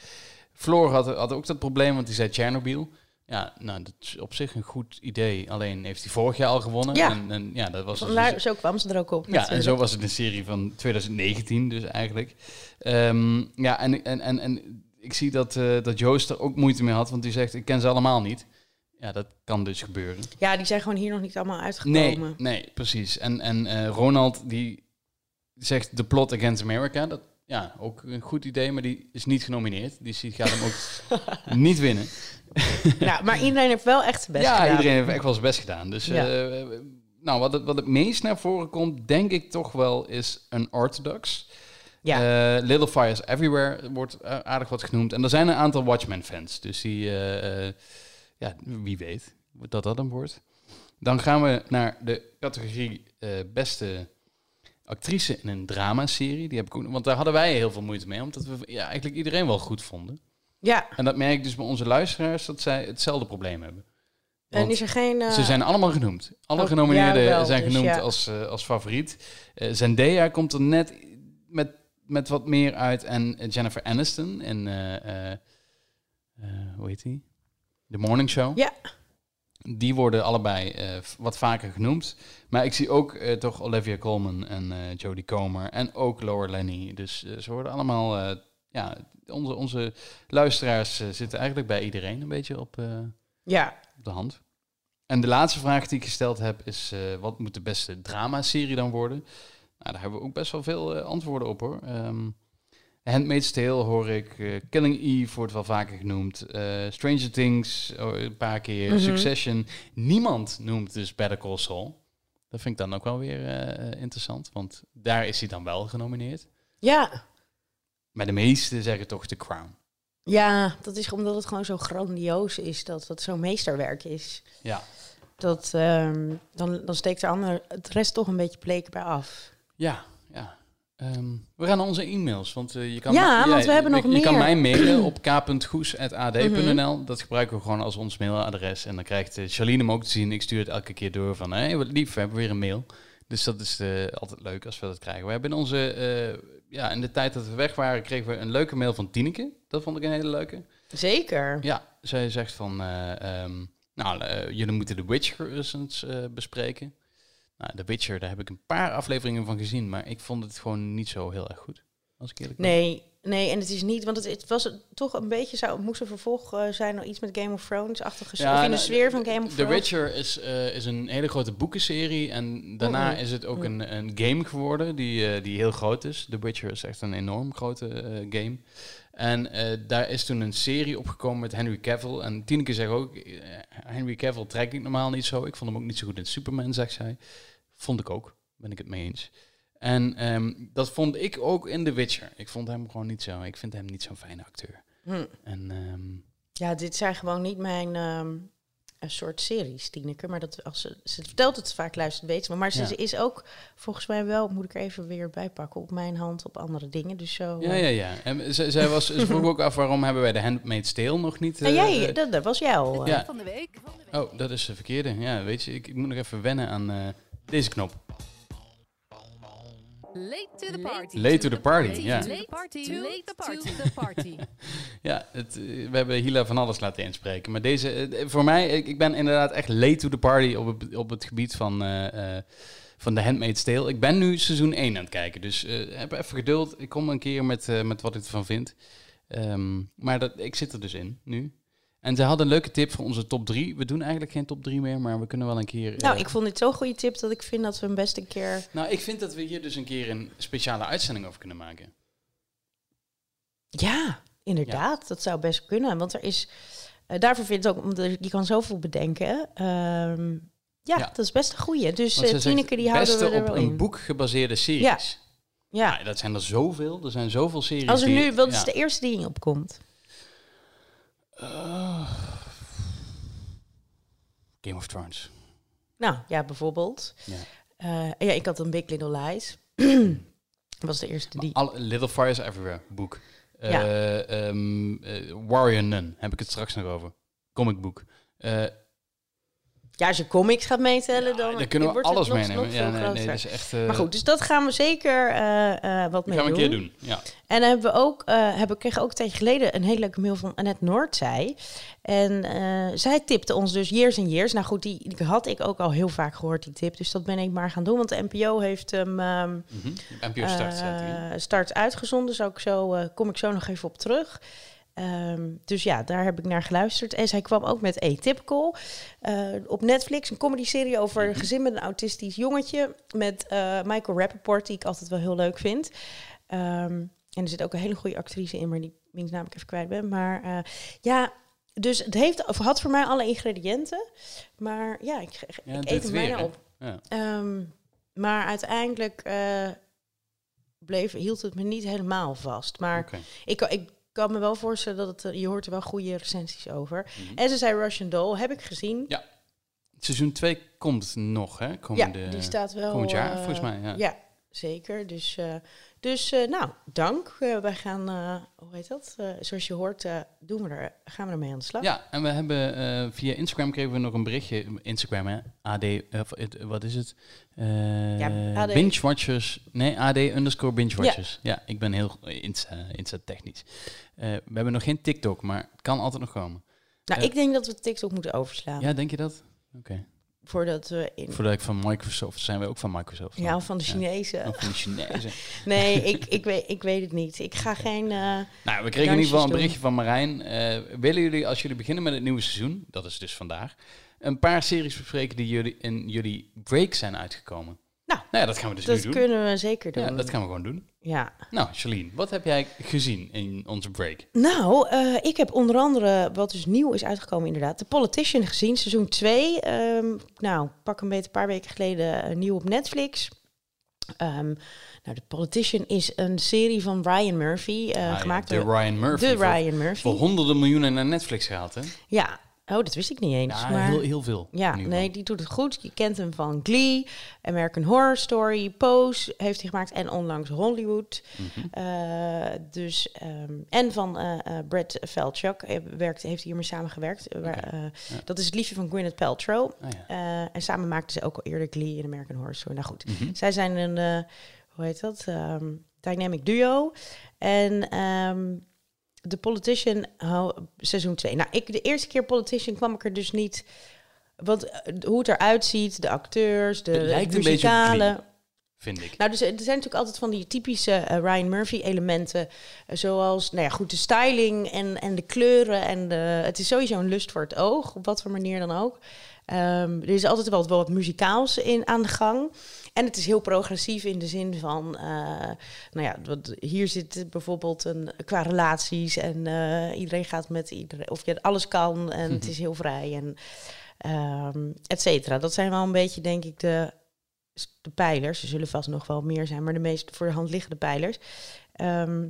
Floor had, had ook dat probleem, want die zei Chernobyl. Ja, nou, dat is op zich een goed idee. Alleen heeft hij vorig jaar al gewonnen. Ja. En, en ja, dat was dus- Vandaar, zo kwam ze er ook op. ja, en zo was het een serie van 2019 dus eigenlijk. Ehm, ja, en, en, en, en ik zie dat, eh, dat Joost er ook moeite mee had, want die zegt, ik ken ze allemaal niet. Ja, dat kan dus gebeuren. Ja, die zijn gewoon hier nog niet allemaal uitgekomen. Nee, nee, precies. En, en eh, Ronald, die zegt The Plot Against America. Dat, ja, ook een goed idee, maar die is niet genomineerd. Dus die gaat hem ook niet winnen. Nou, maar iedereen heeft wel echt zijn best ja, gedaan. iedereen heeft echt wel zijn best gedaan. Dus Ja. eh, nou, wat het, wat het meest naar voren komt, denk ik toch wel, is een orthodox. Ja. Eh, Little Fires Everywhere wordt eh, aardig wat genoemd. En er zijn een aantal Watchmen-fans. Dus die, eh, ja, wie weet dat dat hem wordt. Dan gaan we naar de categorie beste actrice in een dramaserie. Die heb ik ook, want daar hadden wij heel veel moeite mee, omdat we ja, eigenlijk iedereen wel goed vonden. ja. En dat merk ik dus bij onze luisteraars, dat zij hetzelfde probleem hebben. En is er geen... ze zijn allemaal genoemd. Alle oh, genomineerden ja, wel, zijn dus genoemd ja. als, als favoriet. Eh, Zendaya komt er net met, met wat meer uit. En Jennifer Aniston en eh, eh, eh, hoe heet die? The Morning Show. Ja. Die worden allebei wat vaker genoemd. Maar ik zie ook toch Olivia Colman en Jodie Comer en ook Laura Lenny. Dus ze worden allemaal... ja, onze, onze luisteraars zitten eigenlijk bij iedereen een beetje op... Ja. op de hand. En de laatste vraag die ik gesteld heb is: wat moet de beste dramaserie dan worden? Nou, daar hebben we ook best wel veel eh, antwoorden op hoor. Ehm Handmaid's Tale hoor ik, eh, Killing Eve wordt wel vaker genoemd, eh, Stranger Things oh, een paar keer, Mhm. Succession. Niemand noemt dus Better Call Saul. Dat vind ik dan ook wel weer interessant, want daar is hij dan wel genomineerd. Ja. Maar de meesten zeggen toch The Crown. Ja, dat is omdat het gewoon zo grandioos is. Dat het zo'n meesterwerk is. Ja. Dat, ehm, dan, dan steekt de ander het rest toch een beetje bleek bij af. Ja, ja. Ehm, we gaan naar onze e-mails, want eh, je kan... Ja, want we hebben nog je, Je kan mij mailen op k.goes.ad.nl. Dat gebruiken we gewoon als ons mailadres. En dan krijgt Charlene hem ook te zien. Ik stuur het elke keer door van, hé, wat lief, we hebben weer een mail. Dus dat is eh, altijd leuk als we dat krijgen. We hebben in onze, ja, in de tijd dat we weg waren, kregen we een leuke mail van Tineke. Dat vond ik een hele leuke. Zeker. Ja, zij zegt van, eh, ehm, nou, jullie moeten The Witcher eens bespreken. Nou, The Witcher, daar heb ik een paar afleveringen van gezien, maar ik vond het gewoon niet zo heel erg goed. Als ik eerlijk ben. Nee, nee, en het is niet, want het, het was toch een beetje, zou, het moest een vervolg eh, zijn, nog iets met Game of Thrones-achtige Ja, of in de nou, sfeer van Game of The Thrones. Witcher is, eh, is een hele grote boekenserie en daarna Mhm. is het ook een, een game geworden die, eh, die heel groot is. The Witcher is echt een enorm grote game. En daar is toen een serie opgekomen met Henry Cavill. En Tineke zegt ook, Henry Cavill trek ik normaal niet zo. Ik vond hem ook niet zo goed in Superman, zegt zij. Vond ik ook, ben ik het mee eens. En ehm, dat vond ik ook in The Witcher. Ik vond hem gewoon niet zo, ik vind hem niet zo'n fijne acteur. Hm. En ehm, Ja, dit zijn gewoon niet mijn ehm, een soort series, Tineke. Maar dat, als ze, ze vertelt het vaak, luistert, weet ze. Maar ze Ja. is ook volgens mij wel, moet ik er even weer bijpakken, op mijn hand op andere dingen. Dus zo. Ja, eh. ja, ja. En z- zij was, ze vroeg ook af waarom hebben wij de Handmaid's Tale nog niet... En eh, jij, eh, dat, dat was jou. Ja. eh. Van de week. Oh, dat is de verkeerde. Ja, weet je, ik, ik moet nog even wennen aan eh, deze knop. Late to the party. Late to the party, ja. Late to the party. Late to the party. Ja, het, eh, we hebben Hila van alles laten inspreken. Maar deze, eh, voor mij, ik, ik ben inderdaad echt late to the party op het, op het gebied van, eh, eh, van de Handmaid's Tale. Ik ben nu seizoen 1 aan het kijken, dus eh, heb even geduld. Ik kom een keer met, eh, met wat ik ervan vind. Ehm, maar dat, ik zit er dus in, nu. En ze hadden een leuke tip voor onze top 3. We doen eigenlijk geen top 3 meer, maar we kunnen wel een keer... Nou, eh, ik vond dit zo'n goede tip dat ik vind dat we hem best een keer... Nou, ik vind dat we hier dus een keer een speciale uitzending over kunnen maken. Ja, inderdaad. Dat zou best kunnen. Want er is... eh, daarvoor vind ik ook... omdat Je kan zoveel bedenken. Ehm, ja, Ja. dat is best een goeie. Dus uh, Tineke, die houden beste we er op een in. boek gebaseerde series. Ja. Ja. Ja. dat zijn er zoveel. Er zijn zoveel series. Als er nu... Wat is de eerste die in je opkomt? Eh, Game of Thrones. Nou, ja, bijvoorbeeld. Ja. Eh, ja, ik had een Big Little Lies. was de eerste die... Alle, Little Fires Everywhere, boek. Eh, Ja. ehm, eh, Warrior Nun, heb ik het straks nog over. Comicboek. Eh Ja, als je comics gaat meetellen, ja, dan daar kunnen we alles meenemen. ja, nee, nee, dat is echt... eh, Maar goed, dus dat gaan we zeker eh, eh, wat mee gaan we doen. een keer doen. Ja. En dan hebben we ook, hebben, kregen ook een tijdje geleden een hele leuke mail van Annette Noordzij. En zij tipte ons dus Years and Years. Nou goed, die, die had ik ook al heel vaak gehoord, die tip. Dus dat ben ik maar gaan doen. Want de NPO heeft hem ehm, Mhm. NPO Start start uitgezonden. Zou ik zo, kom ik zo nog even op terug. Ehm, dus ja, daar heb ik naar geluisterd. En zij kwam ook met Atypical. eh op Netflix, een comedy-serie over een gezin met een autistisch jongetje. Met eh, Michael Rappaport, die ik altijd wel heel leuk vind. Ehm, en er zit ook een hele goede actrice in, maar die naam ik even kwijt ben. Maar eh, ja, dus het heeft, of had voor mij alle ingrediënten. Maar ja, ik, Ja, ik dit eet hem bijna op. Ja. Ehm, maar uiteindelijk bleef, hield het me niet helemaal vast. Maar ik, ik kan me wel voorstellen dat het, eh, je hoort er wel goede recensies over. Mhm. En ze zei Russian Doll, heb ik gezien. Ja, Seizoen 2 komt nog, hè? Ja, Komende, die staat wel. komend jaar, eh, volgens mij. Ja. Ja, zeker. Dus, eh, dus eh, nou, dank. Eh, wij gaan, hoe heet dat? Zoals je hoort, doen we er, gaan we ermee aan de slag. Ja, en we hebben via Instagram kregen we nog een berichtje. Instagram, hè? AD, of, wat is het? Ja, AD. Binge Watchers. Nee, AD underscore Binge Watchers. Ja, ik ben heel Insta, Insta technisch. We hebben nog geen TikTok, maar het kan altijd nog komen. Nou, ik denk dat we TikTok moeten overslaan. Ja, denk je dat? Oké. Voordat we in. Voordat ik van Microsoft, zijn we ook van Microsoft. Ja, van de Ja. Chinezen. Of van de Chinezen. Nee, ik, ik, weet, ik weet het niet. Ik ga geen. eh, Nou, we kregen in ieder geval een berichtje van Marijn. Eh, willen jullie, als jullie beginnen met het nieuwe seizoen, dat is dus vandaag, een paar series bespreken die jullie in jullie break zijn uitgekomen? Nou, nou ja, dat gaan we dus dat nu doen. kunnen we zeker doen. Ja, dat gaan we gewoon doen. Ja. Nou, Charlene, wat heb jij gezien in onze break? Nou, eh, ik heb onder andere, wat dus nieuw is uitgekomen inderdaad, The Politician gezien, seizoen 2. Ehm, nou, pak een beetje een paar weken geleden eh, nieuw op Netflix. Ehm, nou, The Politician is een serie van Ryan Murphy, eh, Ah, ja, gemaakt de door Ryan Murphy. de Ryan Murphy. voor honderden miljoenen naar Netflix gehaald, hè? Ja, Oh, dat wist ik niet eens. Ja, maar... heel, heel veel. Ja, nee, die doet het goed. Je kent hem van Glee, American Horror Story, Pose heeft hij gemaakt en onlangs Hollywood. Mhm. Eh, dus, ehm, en van Brad Falchuk eh, werkt, heeft hij hiermee samengewerkt. Eh, Ja. Dat is het liefje van Gwyneth Paltrow. Ja. Eh, en samen maakten ze ook al eerder Glee en American Horror Story. Nou goed, Mhm. zij zijn een, hoe heet dat, Ehm, dynamic duo. En ehm The Politician, oh, seizoen 2. Nou, ik, de eerste keer Politician kwam ik er dus niet... Want eh, hoe het eruit ziet, de acteurs, de Het lijkt een beetje. Vind ik. Nou, dus, er zijn natuurlijk altijd van die typische eh, Ryan Murphy-elementen. eh, zoals, nou ja, goed, de styling en, en de kleuren. En de, het is sowieso een lust voor het oog, op wat voor manier dan ook. Ehm, er is altijd wel wat, wat muzikaals in, aan de gang. En het is heel progressief in de zin van, eh, nou ja, wat, hier zit bijvoorbeeld een, qua relaties en eh, iedereen gaat met iedereen, of je alles kan en het is heel vrij en ehm et cetera. Dat zijn wel een beetje, denk ik, de, de pijlers. Er zullen vast nog wel meer zijn, maar de meest voor de hand liggende pijlers. Ehm,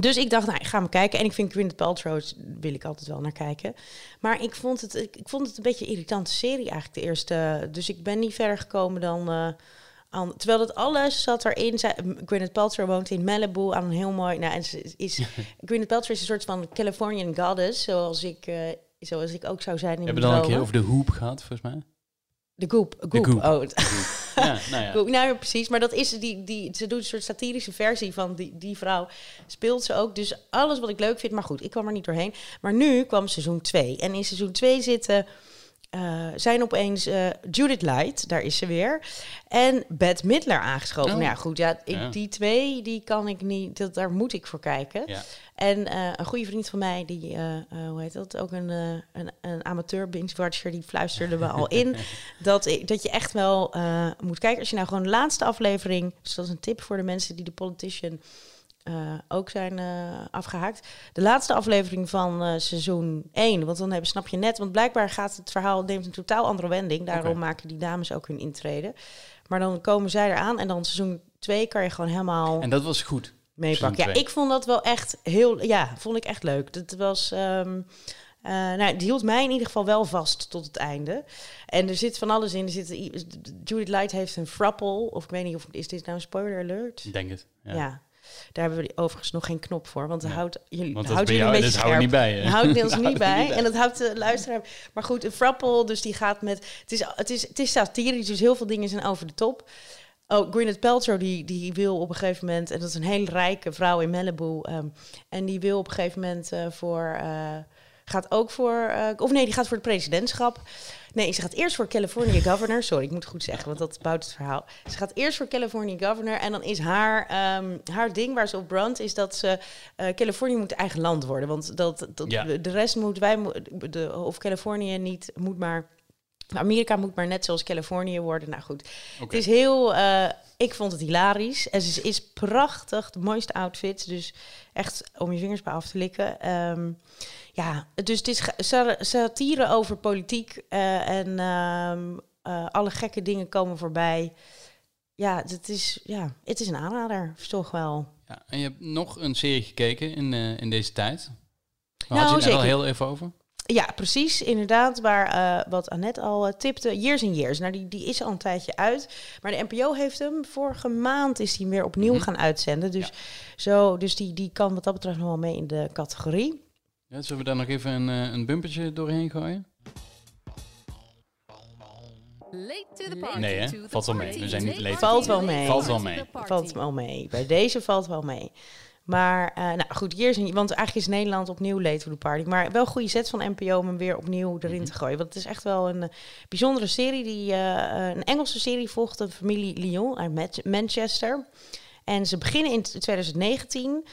dus ik dacht, nou, ik ga maar kijken. En ik vind Gwyneth Paltrow, wil ik altijd wel naar kijken. Maar ik vond het, ik, ik vond het een beetje een irritante serie eigenlijk, de eerste. Dus ik ben niet verder gekomen dan... eh, aan, terwijl dat alles zat erin. Zij, Gwyneth Paltrow woont in Malibu aan een heel mooi... Nou, en ze is, Gwyneth Paltrow is een soort van Californian goddess, zoals ik, eh, zoals ik ook zou zijn in We hebben mijn dan een keer over de hoop gehad, volgens mij. De Goop. Goop. Goop. Oh, Ja, nou ja. Goop. Nou precies. Maar dat is die, die, ze doet een soort satirische versie van die, die vrouw. Speelt ze ook. Dus alles wat ik leuk vind. Maar goed, ik kwam er niet doorheen. Maar nu kwam seizoen 2. En in seizoen 2 zitten. Eh, zijn opeens eh, Judith Light, daar is ze weer. En Bette Midler aangeschoven. Oh. Nou ja, goed, ja, ik, Ja. die twee, die kan ik niet, dat, daar moet ik voor kijken. Ja. En eh, een goede vriend van mij, die, hoe heet dat, ook een, een, een amateur binge-watcher, die fluisterde me al in dat, dat je echt wel moet kijken. Als je nou gewoon de laatste aflevering, dus dat is een tip voor de mensen die de Politician ook zijn eh, afgehaakt. De laatste aflevering van eh, seizoen 1, want dan hebben, snap je net, want blijkbaar gaat het verhaal, neemt een totaal andere wending. Daarom maken die dames ook hun intrede. Maar dan komen zij eraan en dan seizoen 2 kan je gewoon helemaal En dat was goed. meepakken. Ja, ik vond dat wel echt heel, ja, vond ik echt leuk. Dat was, eh, nou, het hield mij in ieder geval wel vast tot het einde. En er zit van alles in. Er zit, Judith Light heeft een frapple, of ik weet niet of is dit nou een spoiler alert? Ik denk het. Ja. Ja. Daar hebben we overigens nog geen knop voor, want Ja. houdt jullie, Want houdt jullie jou, een beetje scherp. niet bij. hè? Houdt Dat niet bij. En dat houdt de luisteraar. Maar goed, een Frapple, dus die gaat met. Het is, het is, het is satirisch, dus heel veel dingen zijn over de top. Oh, Gwyneth Paltrow, die, die wil op een gegeven moment. En dat is een hele rijke vrouw in Malibu. ehm, en die wil op een gegeven moment eh, voor. eh, gaat ook voor. eh, of nee, die gaat voor het presidentschap. Nee, ze gaat eerst voor California governor. Sorry, ik moet het goed zeggen, want dat bouwt het verhaal. Ze gaat eerst voor California governor. En dan is haar, ehm, haar ding waar ze op brandt, is dat ze. eh, Californië moet eigen land worden. Want dat, dat, Ja. de rest moet wij. De, of Californië niet, moet maar. Amerika moet maar net zoals Californië worden. Nou goed. Het is heel. eh, ik vond het hilarisch. En ze is prachtig. De mooiste outfits. Dus echt om je vingers bij af te likken. Ehm, ja, dus het is satire over politiek. eh, en ehm, eh, alle gekke dingen komen voorbij. Ja, het is, ja, het is een aanrader. Toch wel. Ja, en je hebt nog een serie gekeken in, eh, in deze tijd. We Nou, hadden het er al zeker. heel even over. Ja, precies. Inderdaad, waar wat Annette al eh, tipte. Years and Years. Nou, die, die is al een tijdje uit. Maar de NPO heeft hem. Vorige maand is hij weer opnieuw Mhm. gaan uitzenden. Dus, Ja. zo, dus die, die kan wat dat betreft nog wel mee in de categorie. Ja, zullen we daar nog even een, eh, een bumpertje doorheen gooien? Late to the party. Nee, hè? Valt wel mee. We zijn niet late. Valt wel mee. Valt wel mee. Valt wel mee. Bij deze valt wel mee. Maar, eh, nou goed, Years and Want eigenlijk is Nederland opnieuw late to the party. Maar wel een goede set van NPO om hem weer opnieuw erin te gooien. Want het is echt wel een eh, bijzondere serie. Die, een Engelse serie volgt de familie Lyon uit Manchester. En ze beginnen in 2019.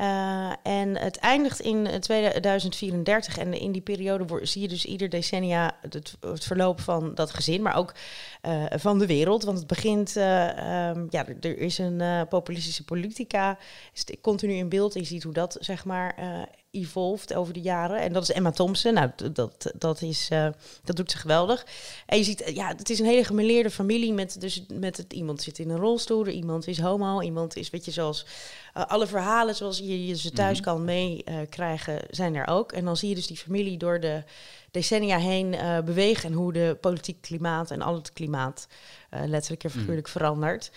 Eh, en het eindigt in eh, 2034. En in die periode zie je dus ieder decennia het, verloop van dat gezin, maar ook eh, van de wereld. Want het begint, eh, ehm, ja, er, is een eh, populistische politica, is continu in beeld. Je ziet hoe dat, zeg maar, eh evolved over de jaren. En dat is Emma Thompson. Nou, dat, dat, is, eh, dat doet ze geweldig. En je ziet, eh, ja, het is een hele gemeleerde familie met, dus met het, iemand zit in een rolstoel, iemand is homo, iemand is, weet je, zoals eh, alle verhalen zoals je, je ze thuis Mhm. kan meekrijgen, zijn er ook. En dan zie je dus die familie door de decennia heen bewegen en hoe de politiek klimaat en al het klimaat letterlijk en figuurlijk verandert.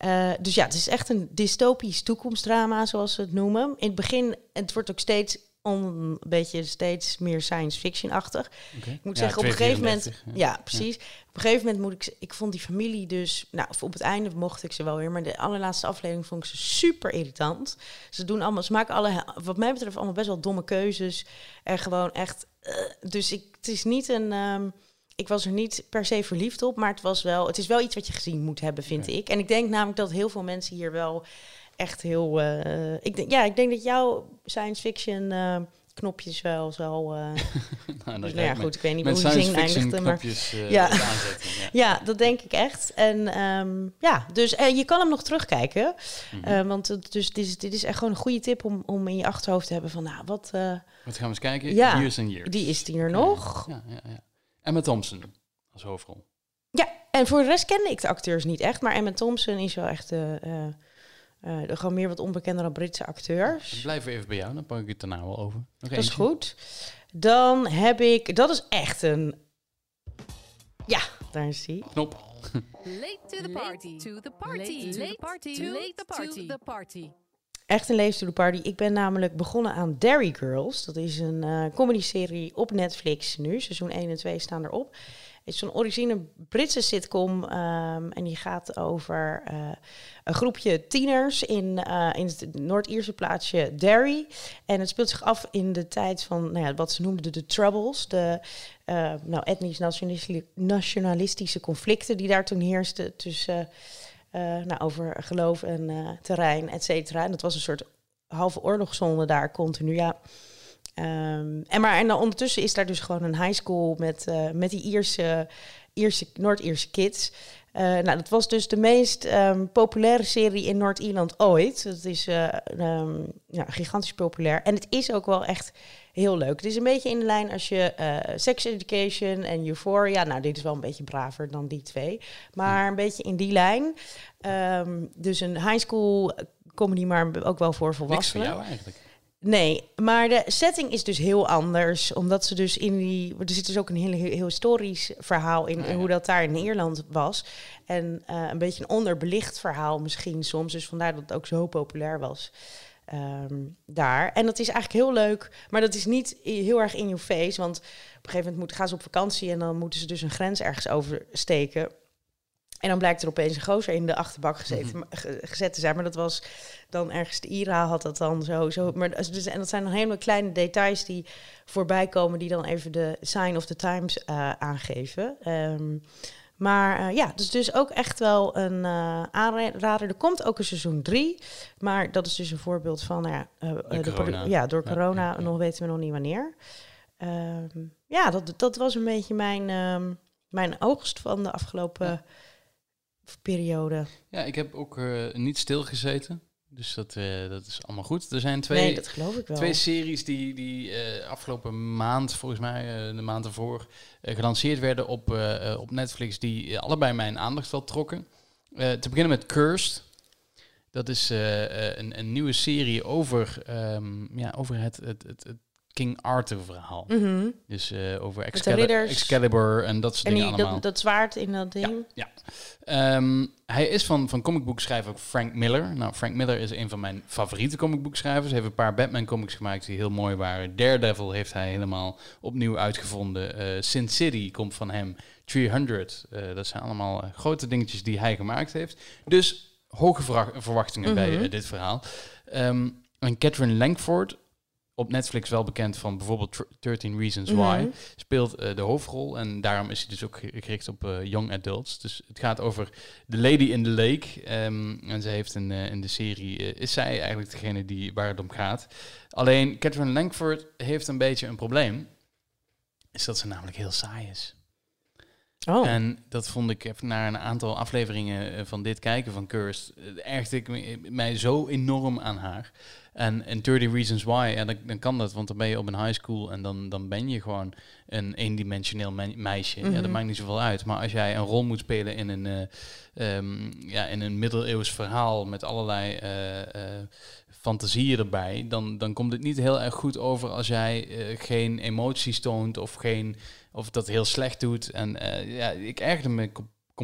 Eh, dus ja, het is echt een dystopisch toekomstdrama, zoals ze het noemen. In het begin, het wordt ook steeds een beetje steeds meer science fiction-achtig. Ik moet Ja, zeggen, op een gegeven moment... 234, Ja, precies. Op een gegeven moment moet ik... Ik vond die familie dus... Nou, op het einde mocht ik ze wel weer. Maar de allerlaatste aflevering vond ik ze super irritant. Ze doen allemaal... Ze maken alle, wat mij betreft, allemaal best wel domme keuzes. En gewoon echt... eh, dus ik, het is niet een... ehm, ik was er niet per se verliefd op, maar het was wel... Het is wel iets wat je gezien moet hebben, vind ik. En ik denk namelijk dat heel veel mensen hier wel echt heel... eh, ik denk, ja, ik denk dat jouw science fiction... eh, knopjes wel zo... eh, Nou, dus nou ga ja, goed, ik weet niet hoe die science zin eindigde, maar... knopjes Ja. aanzetten. Ja. Ja, dat denk ik echt. En ehm, ja, dus je kan hem nog terugkijken. Mhm. Want het, dus, dit, is, dit is echt gewoon een goede tip om, om in je achterhoofd te hebben van, nou, wat, Wat gaan we eens kijken? Ja, Years and Years. die is die er nog. Ja, ja, ja. Emma Thompson als hoofdrol. Ja, en voor de rest kende ik de acteurs niet echt. Maar Emma Thompson is wel echt eh, eh, eh, de gewoon meer wat onbekendere Britse Dan acteurs. blijven we even bij jou, dan pak ik het daarna wel over. Nog Dat is goed. Dan heb ik, dat is echt een, ja, daar is die. Knop. Late to the party. To the party. Late to the party. Late to the party. Echt een Leef to the Party. Ik ben namelijk begonnen aan Dairy Girls. Dat is een eh comedy-serie op Netflix nu. Seizoen 1 en 2 staan erop. Het is zo'n origine Britse sitcom. ehm, en die gaat over eh, een groepje tieners in, eh, in het Noord-Ierse plaatsje Derry. En het speelt zich af in de tijd van nou ja, wat ze noemden de Troubles. De nou, etnisch-nationalistische nationalistische conflicten die daar toen heersten tussen... eh, nou, over geloof en eh, terrein, et cetera. En dat was een soort halve oorlogszone daar continu. Ja. Ehm, en maar en dan ondertussen is daar dus gewoon een high school met, eh, met die Ierse, Ierse, Noord-Ierse kids. Nou, dat was dus de meest ehm, populaire serie in Noord-Ierland ooit. Dat is eh, ehm, ja, gigantisch populair. En het is ook wel echt heel leuk. Het is een beetje in de lijn als je eh, Sex Education en Euphoria... Nou, dit is wel een beetje braver dan die twee. Maar een beetje in die lijn. Ehm, dus een high school comedy, maar ook wel voor Niks voor volwassenen. jou eigenlijk. Nee, maar de setting is dus heel anders. Omdat ze dus in die. Er zit dus ook een heel, heel, historisch verhaal in. Ja, ja. Hoe dat daar in Ierland was. En eh, een beetje een onderbelicht verhaal misschien soms. Dus vandaar dat het ook zo populair was. Ehm, daar. En dat is eigenlijk heel leuk. Maar dat is niet heel erg in your face. Want op een gegeven moment moet, gaan ze op vakantie. En dan moeten ze dus een grens ergens oversteken. En dan blijkt er opeens een gozer in de achterbak gezeten, Mhm. ge- gezet te zijn. Maar dat was dan ergens de IRA had dat dan zo. zo maar, is dus, en dat zijn dan hele kleine details die voorbij komen... die dan even de sign of the times eh, aangeven. Ehm, maar eh, ja, dus, dus ook echt wel een eh, aanrader. Er komt ook een seizoen 3. Maar dat is dus een voorbeeld van... Nou ja, eh, de corona. ja, door corona ja, ja. nog weten we nog niet wanneer. Ehm, ja, dat, dat was een beetje mijn, ehm, mijn oogst van de afgelopen periode. Ja, ik heb ook niet stilgezeten. Dus dat, eh, dat is allemaal goed. Er zijn twee, nee, dat geloof ik wel. twee series die, die eh, afgelopen maand, volgens mij eh, de maand ervoor, gelanceerd werden op, op Netflix, die allebei mijn aandacht wel trokken. Te beginnen met Cursed. Dat is een, een nieuwe serie over, ehm, ja, over het, het, het, het King Arthur verhaal. Mhm. Dus eh, over de Excali- ridders. Excalibur en dat soort En dingen allemaal. dat, dat zwaard in dat ding. Ehm, hij is van, van comicboekschrijver Frank Miller. Nou, Frank Miller is een van mijn favoriete comicboekschrijvers. Hij heeft een paar Batman comics gemaakt die heel mooi waren. Daredevil heeft hij helemaal opnieuw uitgevonden. Eh Sin City komt van hem. 300, eh, dat zijn allemaal grote dingetjes die hij gemaakt heeft. Dus hoge verwa- verwachtingen bij Mhm. dit verhaal. Ehm, en Catherine Langford, op Netflix wel bekend van bijvoorbeeld Tr- 13 Reasons Why Mhm. speelt eh, de hoofdrol. En daarom is hij dus ook ge- gericht op eh, young adults. Dus het gaat over The Lady in the Lake. Ehm, en ze heeft een, eh, in de serie, is zij eigenlijk degene die, waar het om gaat. Alleen Catherine Langford heeft een beetje een probleem. Is dat ze namelijk heel saai is. Oh. En dat vond ik na een aantal afleveringen van dit kijken van Cursed, eh, ergde ik mij zo enorm aan haar. En in 30 Reasons Why, ja, dan, dan kan dat, want dan ben je op een high school en dan, dan ben je gewoon een eendimensioneel me- meisje. Ja, dat Mhm. maakt niet zoveel uit. Maar als jij een rol moet spelen in een, eh, ehm, ja, in een middeleeuws verhaal met allerlei eh, fantasieën erbij, dan, dan komt het niet heel erg goed over als jij geen emoties toont of, geen, of dat heel slecht doet. En ja, ik ergerde me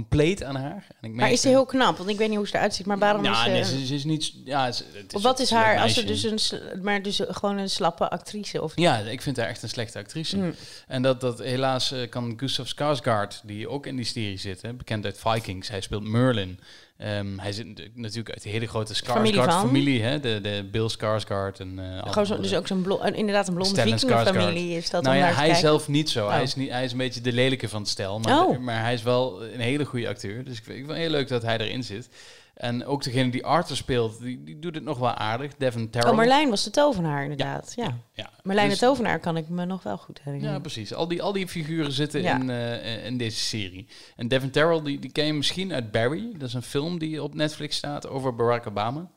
compleet aan haar. En ik Maar is ze heel knap? Want ik weet niet hoe ze eruit ziet. Maar waarom ja, is ze... nee, ze, ze is niet... Ja, ze, het of wat is haar... Als ze dus een... Maar dus gewoon een slappe actrice? Of... Ja, ik vind haar echt een slechte actrice. Hm. En dat, dat helaas eh, kan Gustav Skarsgård, die ook in die serie zit, hè, bekend uit Vikings. Hij speelt Merlin. Ehm, hij zit nat- natuurlijk uit de hele grote? Skarsgård-familie. hè, De, de Bill Skarsgård. En, eh, Gewoon zo, allemaal, dus ook zo'n inderdaad een blonde vikingenfamilie is dat nou om ja, hij zelf niet zo. Hij, Oh. is niet, hij is een beetje de lelijke van het stel. Maar, Oh. maar hij is wel een hele goede acteur. Dus ik vind, ik vind het heel leuk dat hij erin zit. En ook degene die Arthur speelt, die, die doet het nog wel aardig. Devin Terrell. Oh, Marlijn was de tovenaar inderdaad. Ja. Ja, Marlijn dus- de tovenaar kan ik me nog wel goed herinneren. Ja, precies. Al die, al die figuren zitten Ja. in, eh, in deze serie. En Devin Terrell, die, die ken je misschien uit Barry. Dat is een film die op Netflix staat over Barack Obama.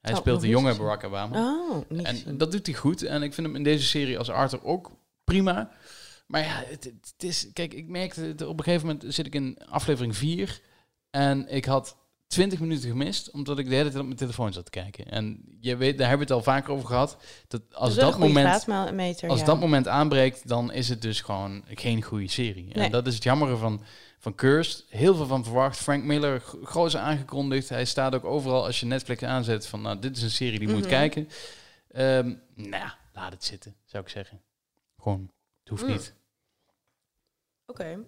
Hij Oh, speelt de jonge. Barack Obama. Oh, niet en dat doet hij goed. En ik vind hem in deze serie als Arthur ook prima. Maar ja, het, het, is... Kijk, ik merkte... Op een gegeven moment zit ik in aflevering 4. En ik had 20 minuten gemist, omdat ik de hele tijd op mijn telefoon zat te kijken. En je weet, daar hebben we het al vaker over gehad. Dat als Dat moment als ja. dat moment aanbreekt, dan is het dus gewoon geen goede serie. Nee. En dat is het jammere van, van Cursed. Heel veel van verwacht. Frank Miller, groot aangekondigd. Hij staat ook overal als je Netflix aanzet van, nou, dit is een serie die je moet Mhm. kijken. Ehm nou, ja, laat het zitten, zou ik zeggen. Gewoon, het hoeft Mm. niet. Oké.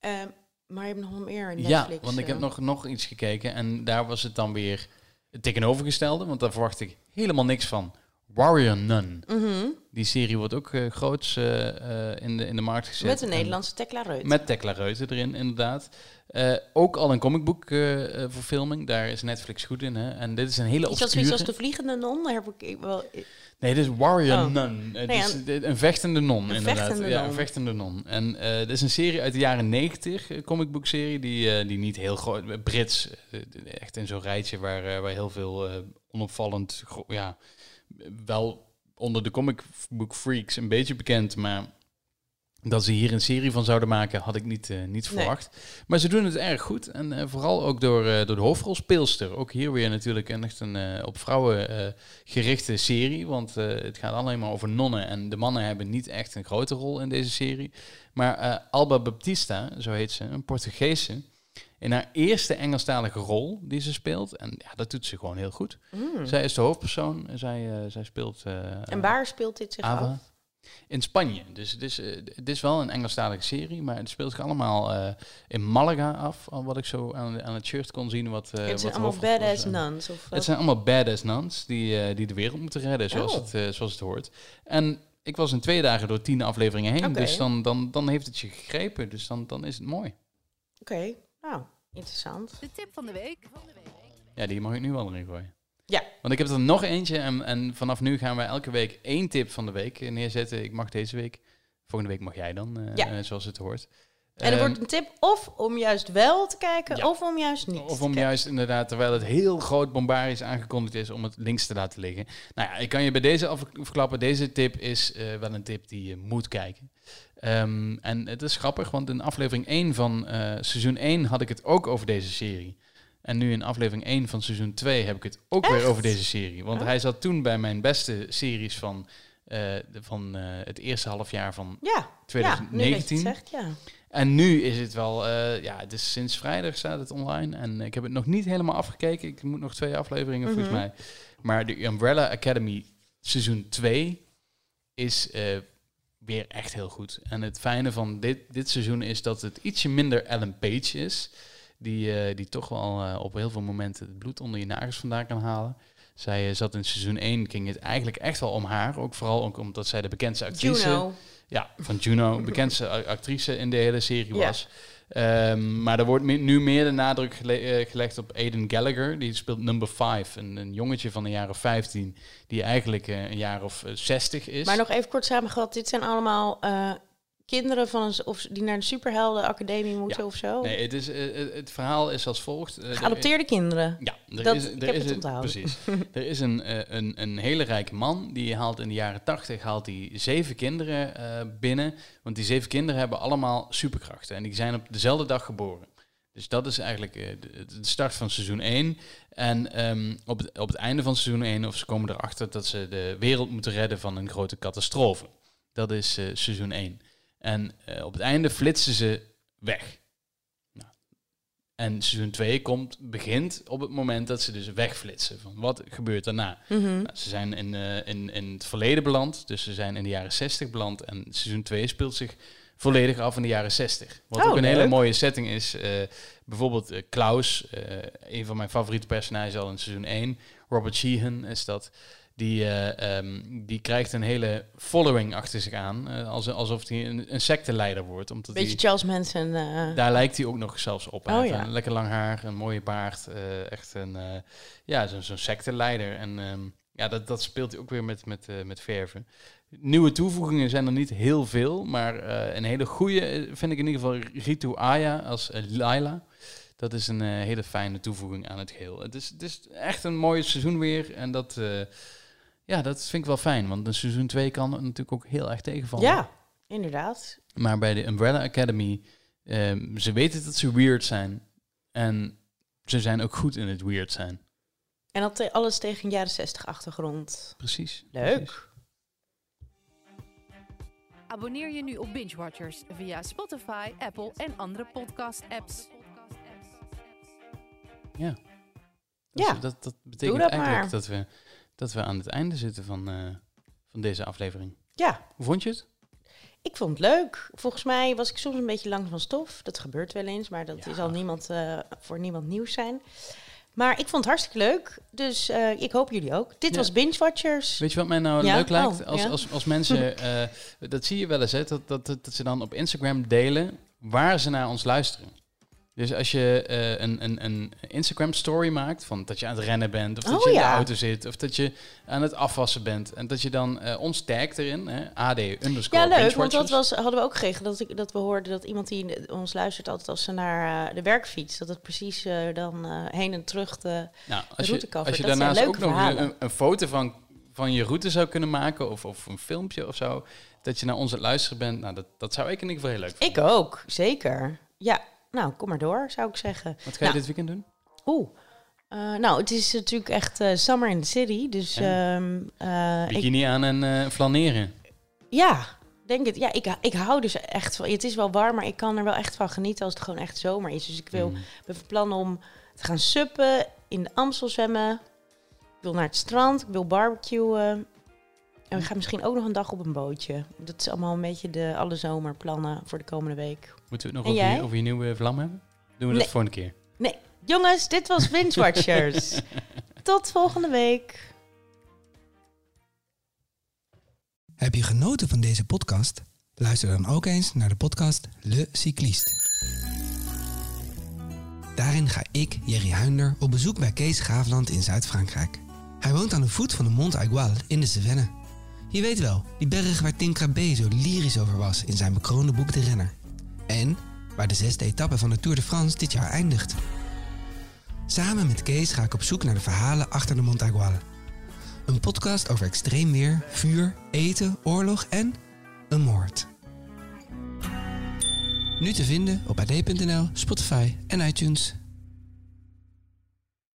Ehm, maar je hebt nog meer in Ja, Netflix. want ik heb eh. nog, nog iets gekeken en daar was het dan weer het tegenovergestelde, want daar verwacht ik helemaal niks van. Warrior Nun. Mhm. Die serie wordt ook eh, groots eh, eh, in, de, in de markt gezet. Met een En- Nederlandse Tekla Reut. Met Tekla Reuter erin, inderdaad. Ook al een comicboek verfilming. Daar is Netflix goed in. Hè? En dit is een hele Is dat zoiets obscure... als de Vliegende Non? Daar heb ik wel... Nee, dit is Warrior Oh. Nun. Nee, is een vechtende non, Een inderdaad. vechtende ja, non. een vechtende non. En dit is een serie uit de jaren 90, een comicboekserie, die, die niet heel groot... Brits, echt in zo'n rijtje waar, waar heel veel onopvallend... Ja, wel onder de comicbook freaks een beetje bekend, maar... Dat ze hier een serie van zouden maken, had ik niet, eh, niet Nee. verwacht. Maar ze doen het erg goed. En eh, vooral ook door, eh, door de hoofdrolspeelster. Ook hier weer natuurlijk een, echt een op vrouwen gerichte serie. Want het gaat alleen maar over nonnen. En de mannen hebben niet echt een grote rol in deze serie. Maar Alba Baptista, zo heet ze, een Portugese. In haar eerste Engelstalige rol die ze speelt. En ja, dat doet ze gewoon heel goed. Mm. Zij is de hoofdpersoon. En zij, eh, zij speelt... eh, En waar speelt dit zich Ava. af? In Spanje. Dus het is, eh, het is wel een Engelstalige serie, maar het speelt zich allemaal in Malaga af. Wat ik zo aan, aan het shirt kon zien. Wat, het wat zijn de allemaal badass nuns. Of Het zijn allemaal badass nuns die, die de wereld moeten redden, zoals, Oh. het, zoals het hoort. En ik was in twee dagen door tien afleveringen heen, dus dan, dan, dan heeft het je gegrepen. Dus dan, dan is het mooi. Oké, nou, interessant. De tip van de week. Ja, die mag ik nu wel erin gooien. Ja. Want ik heb er nog eentje en, en vanaf nu gaan we elke week één tip van de week neerzetten. Ik mag deze week. Volgende week mag jij dan, eh, Ja. eh, zoals het hoort. En er Ehm, wordt een tip of om juist wel te kijken, Ja. of om juist niet Of te om kijken. juist inderdaad, terwijl het heel groot bombarisch aangekondigd is, om het links te laten liggen. Nou ja, ik kan je bij deze af- verklappen, deze tip is eh, wel een tip die je moet kijken. Ehm, en het is grappig, want in aflevering 1 van eh, seizoen 1 had ik het ook over deze serie. En nu in aflevering 1 van seizoen 2 heb ik het ook weer over deze serie. Want Oh. hij zat toen bij mijn beste series van, eh, de- van eh, het eerste half jaar van Ja, ja, nu 2019. zegt, ja. En nu is het wel, ja, het is sinds vrijdag staat het online. En ik heb het nog niet helemaal afgekeken. Ik moet nog twee afleveringen volgens Mhm. mij. Maar de Umbrella Academy seizoen 2 is weer echt heel goed. En het fijne van dit, dit seizoen is dat het ietsje minder Ellen Page is. Die, eh, die toch wel eh, op heel veel momenten het bloed onder je nagels vandaan kan halen. Zij eh, zat in seizoen 1, ging het eigenlijk echt wel om haar. Ook vooral ook omdat zij de bekendste actrice Juno. ja, van Juno, bekendste actrice in de hele serie was. Ehm, maar er wordt nu meer de nadruk eh, gelegd op Aiden Gallagher. Die speelt number 5, een, een jongetje van de jaren 15, die eigenlijk eh, een jaar of eh, 60 is. Maar nog even kort samengevat, dit zijn allemaal eh, kinderen van een, of die naar de superheldenacademie moeten Ja. of zo? Nee, het, is, eh, eh, het verhaal is als volgt. eh, er- Geadopteerde kinderen. Ja, er Dat- is, ik er heb is het een- onthouden. Precies. er is een, een, een hele rijke man, die haalt in de jaren tachtig haalt zeven kinderen binnen. Want die zeven kinderen hebben allemaal superkrachten. En die zijn op dezelfde dag geboren. Dus dat is eigenlijk de, start van seizoen 1. En ehm, op, het, op het einde van seizoen 1, of ze komen erachter dat ze de wereld moeten redden van een grote catastrofe. Dat is seizoen 1. En eh, op het einde flitsen ze weg. Nou, en seizoen 2 komt, begint op het moment dat ze dus wegflitsen. Van wat gebeurt daarna? Mhm. Nou, ze zijn in, eh, in, in het verleden beland, dus ze zijn in de jaren 60 beland. En seizoen 2 speelt zich volledig af in de jaren 60. Wat Oh, ook een hele mooie setting is. eh, bijvoorbeeld Klaus, een van mijn favoriete personages al in seizoen 1. Robert Sheehan is dat. Die, eh, ehm, die krijgt een hele following achter zich aan. eh, als, alsof hij een, een secteleider wordt. Omdat Beetje Charles Manson. eh, daar lijkt hij ook nog zelfs op. Oh, ja. een lekker lang haar, een mooie baard. echt een, ja, zo'n secteleider. En ehm, ja, dat, dat speelt hij ook weer met, met, met verven. Nieuwe toevoegingen zijn er niet heel veel. Maar een hele goede vind ik in ieder geval Ritu Aya als Laila. Dat is een hele fijne toevoeging aan het geheel. Het is, het is echt een mooi seizoen weer. En dat, ja, dat vind ik wel fijn. Want een seizoen 2 kan het natuurlijk ook heel erg tegenvallen. ja, inderdaad. Maar bij de Umbrella Academy, ehm, ze weten dat ze weird zijn. En ze zijn ook goed in het weird zijn. En dat te- alles tegen een jaren 60 achtergrond. Precies. Leuk. precies. Abonneer je nu op Binge Watchers via Spotify, Apple en andere podcast-apps. Ja. Dus Ja, dat, dat betekent dat eigenlijk maar. dat we, dat we aan het einde zitten van, eh, van deze aflevering. Ja, Hoe vond je het? ik vond het leuk. Volgens mij was ik soms een beetje lang van stof. Dat gebeurt wel eens, maar dat Ja. zal niemand, eh, voor niemand nieuws zijn. Maar ik vond het hartstikke leuk. Dus eh, ik hoop jullie ook. Dit Ja. was Binge Watchers. Weet je wat mij nou Ja? leuk lijkt? Oh, als, ja. als, als mensen, dat zie je wel eens, hè, dat, dat, dat, dat ze dan op Instagram delen waar ze naar ons luisteren. Dus als je eh, een, een, een Instagram story maakt van dat je aan het rennen bent, of dat Oh, je in de auto zit, of dat je aan het afwassen bent. En dat je dan eh, ons tagt erin, hè, AD underscore Ja, leuk, want dat was, hadden we ook gekregen. Dat, ik, dat we hoorden dat iemand die ons luistert altijd als ze naar eh, de werkfiets... dat het precies dan heen en terug de... Nou, als route cover, als je daarnaast ook nog een, een foto van, van je route zou kunnen maken, of, of een filmpje of zo, dat je naar ons aan het luisteren bent, nou, dat, dat zou ik in ieder geval heel leuk vinden. Ik ook, zeker. Ja, nou, kom maar door, zou ik zeggen. Wat ga je Nou. dit weekend doen? Oeh. Eh, nou, het is natuurlijk echt eh, summer in the city. Dus Ja. ehm, eh, ik, Bikini aan en flaneren. ja, denk het. Ja, ik, ik hou dus echt van... Het is wel warm, maar ik kan er wel echt van genieten als het gewoon echt zomer is. Dus ik wil, Mm. ben van plan om te gaan suppen, in de Amstel zwemmen. Ik wil naar het strand, ik wil barbecuen. En we gaan misschien ook nog een dag op een bootje. Dat is allemaal een beetje de alle zomerplannen voor de komende week. Moeten we het nog over je, over je nieuwe vlam hebben? Doen we Nee. dat voor een keer? Nee, jongens, dit was Binge Watchers. Tot volgende week. Heb je genoten van deze podcast? Luister dan ook eens naar de podcast Le Cycliste. Daarin ga ik, Jerry Huinder, op bezoek bij Kees Graafland in Zuid-Frankrijk. Hij woont aan de voet van de Mont Aigual in de Cevennes. Je weet wel, die berg waar Tim Crabbe zo lyrisch over was in zijn bekroonde boek De Renner. En waar de zesde etappe van de Tour de France dit jaar eindigt. Samen met Kees ga ik op zoek naar de verhalen achter de Mont Aigual. Een podcast over extreem weer, vuur, eten, oorlog en een moord. Nu te vinden op ad.nl, Spotify en iTunes.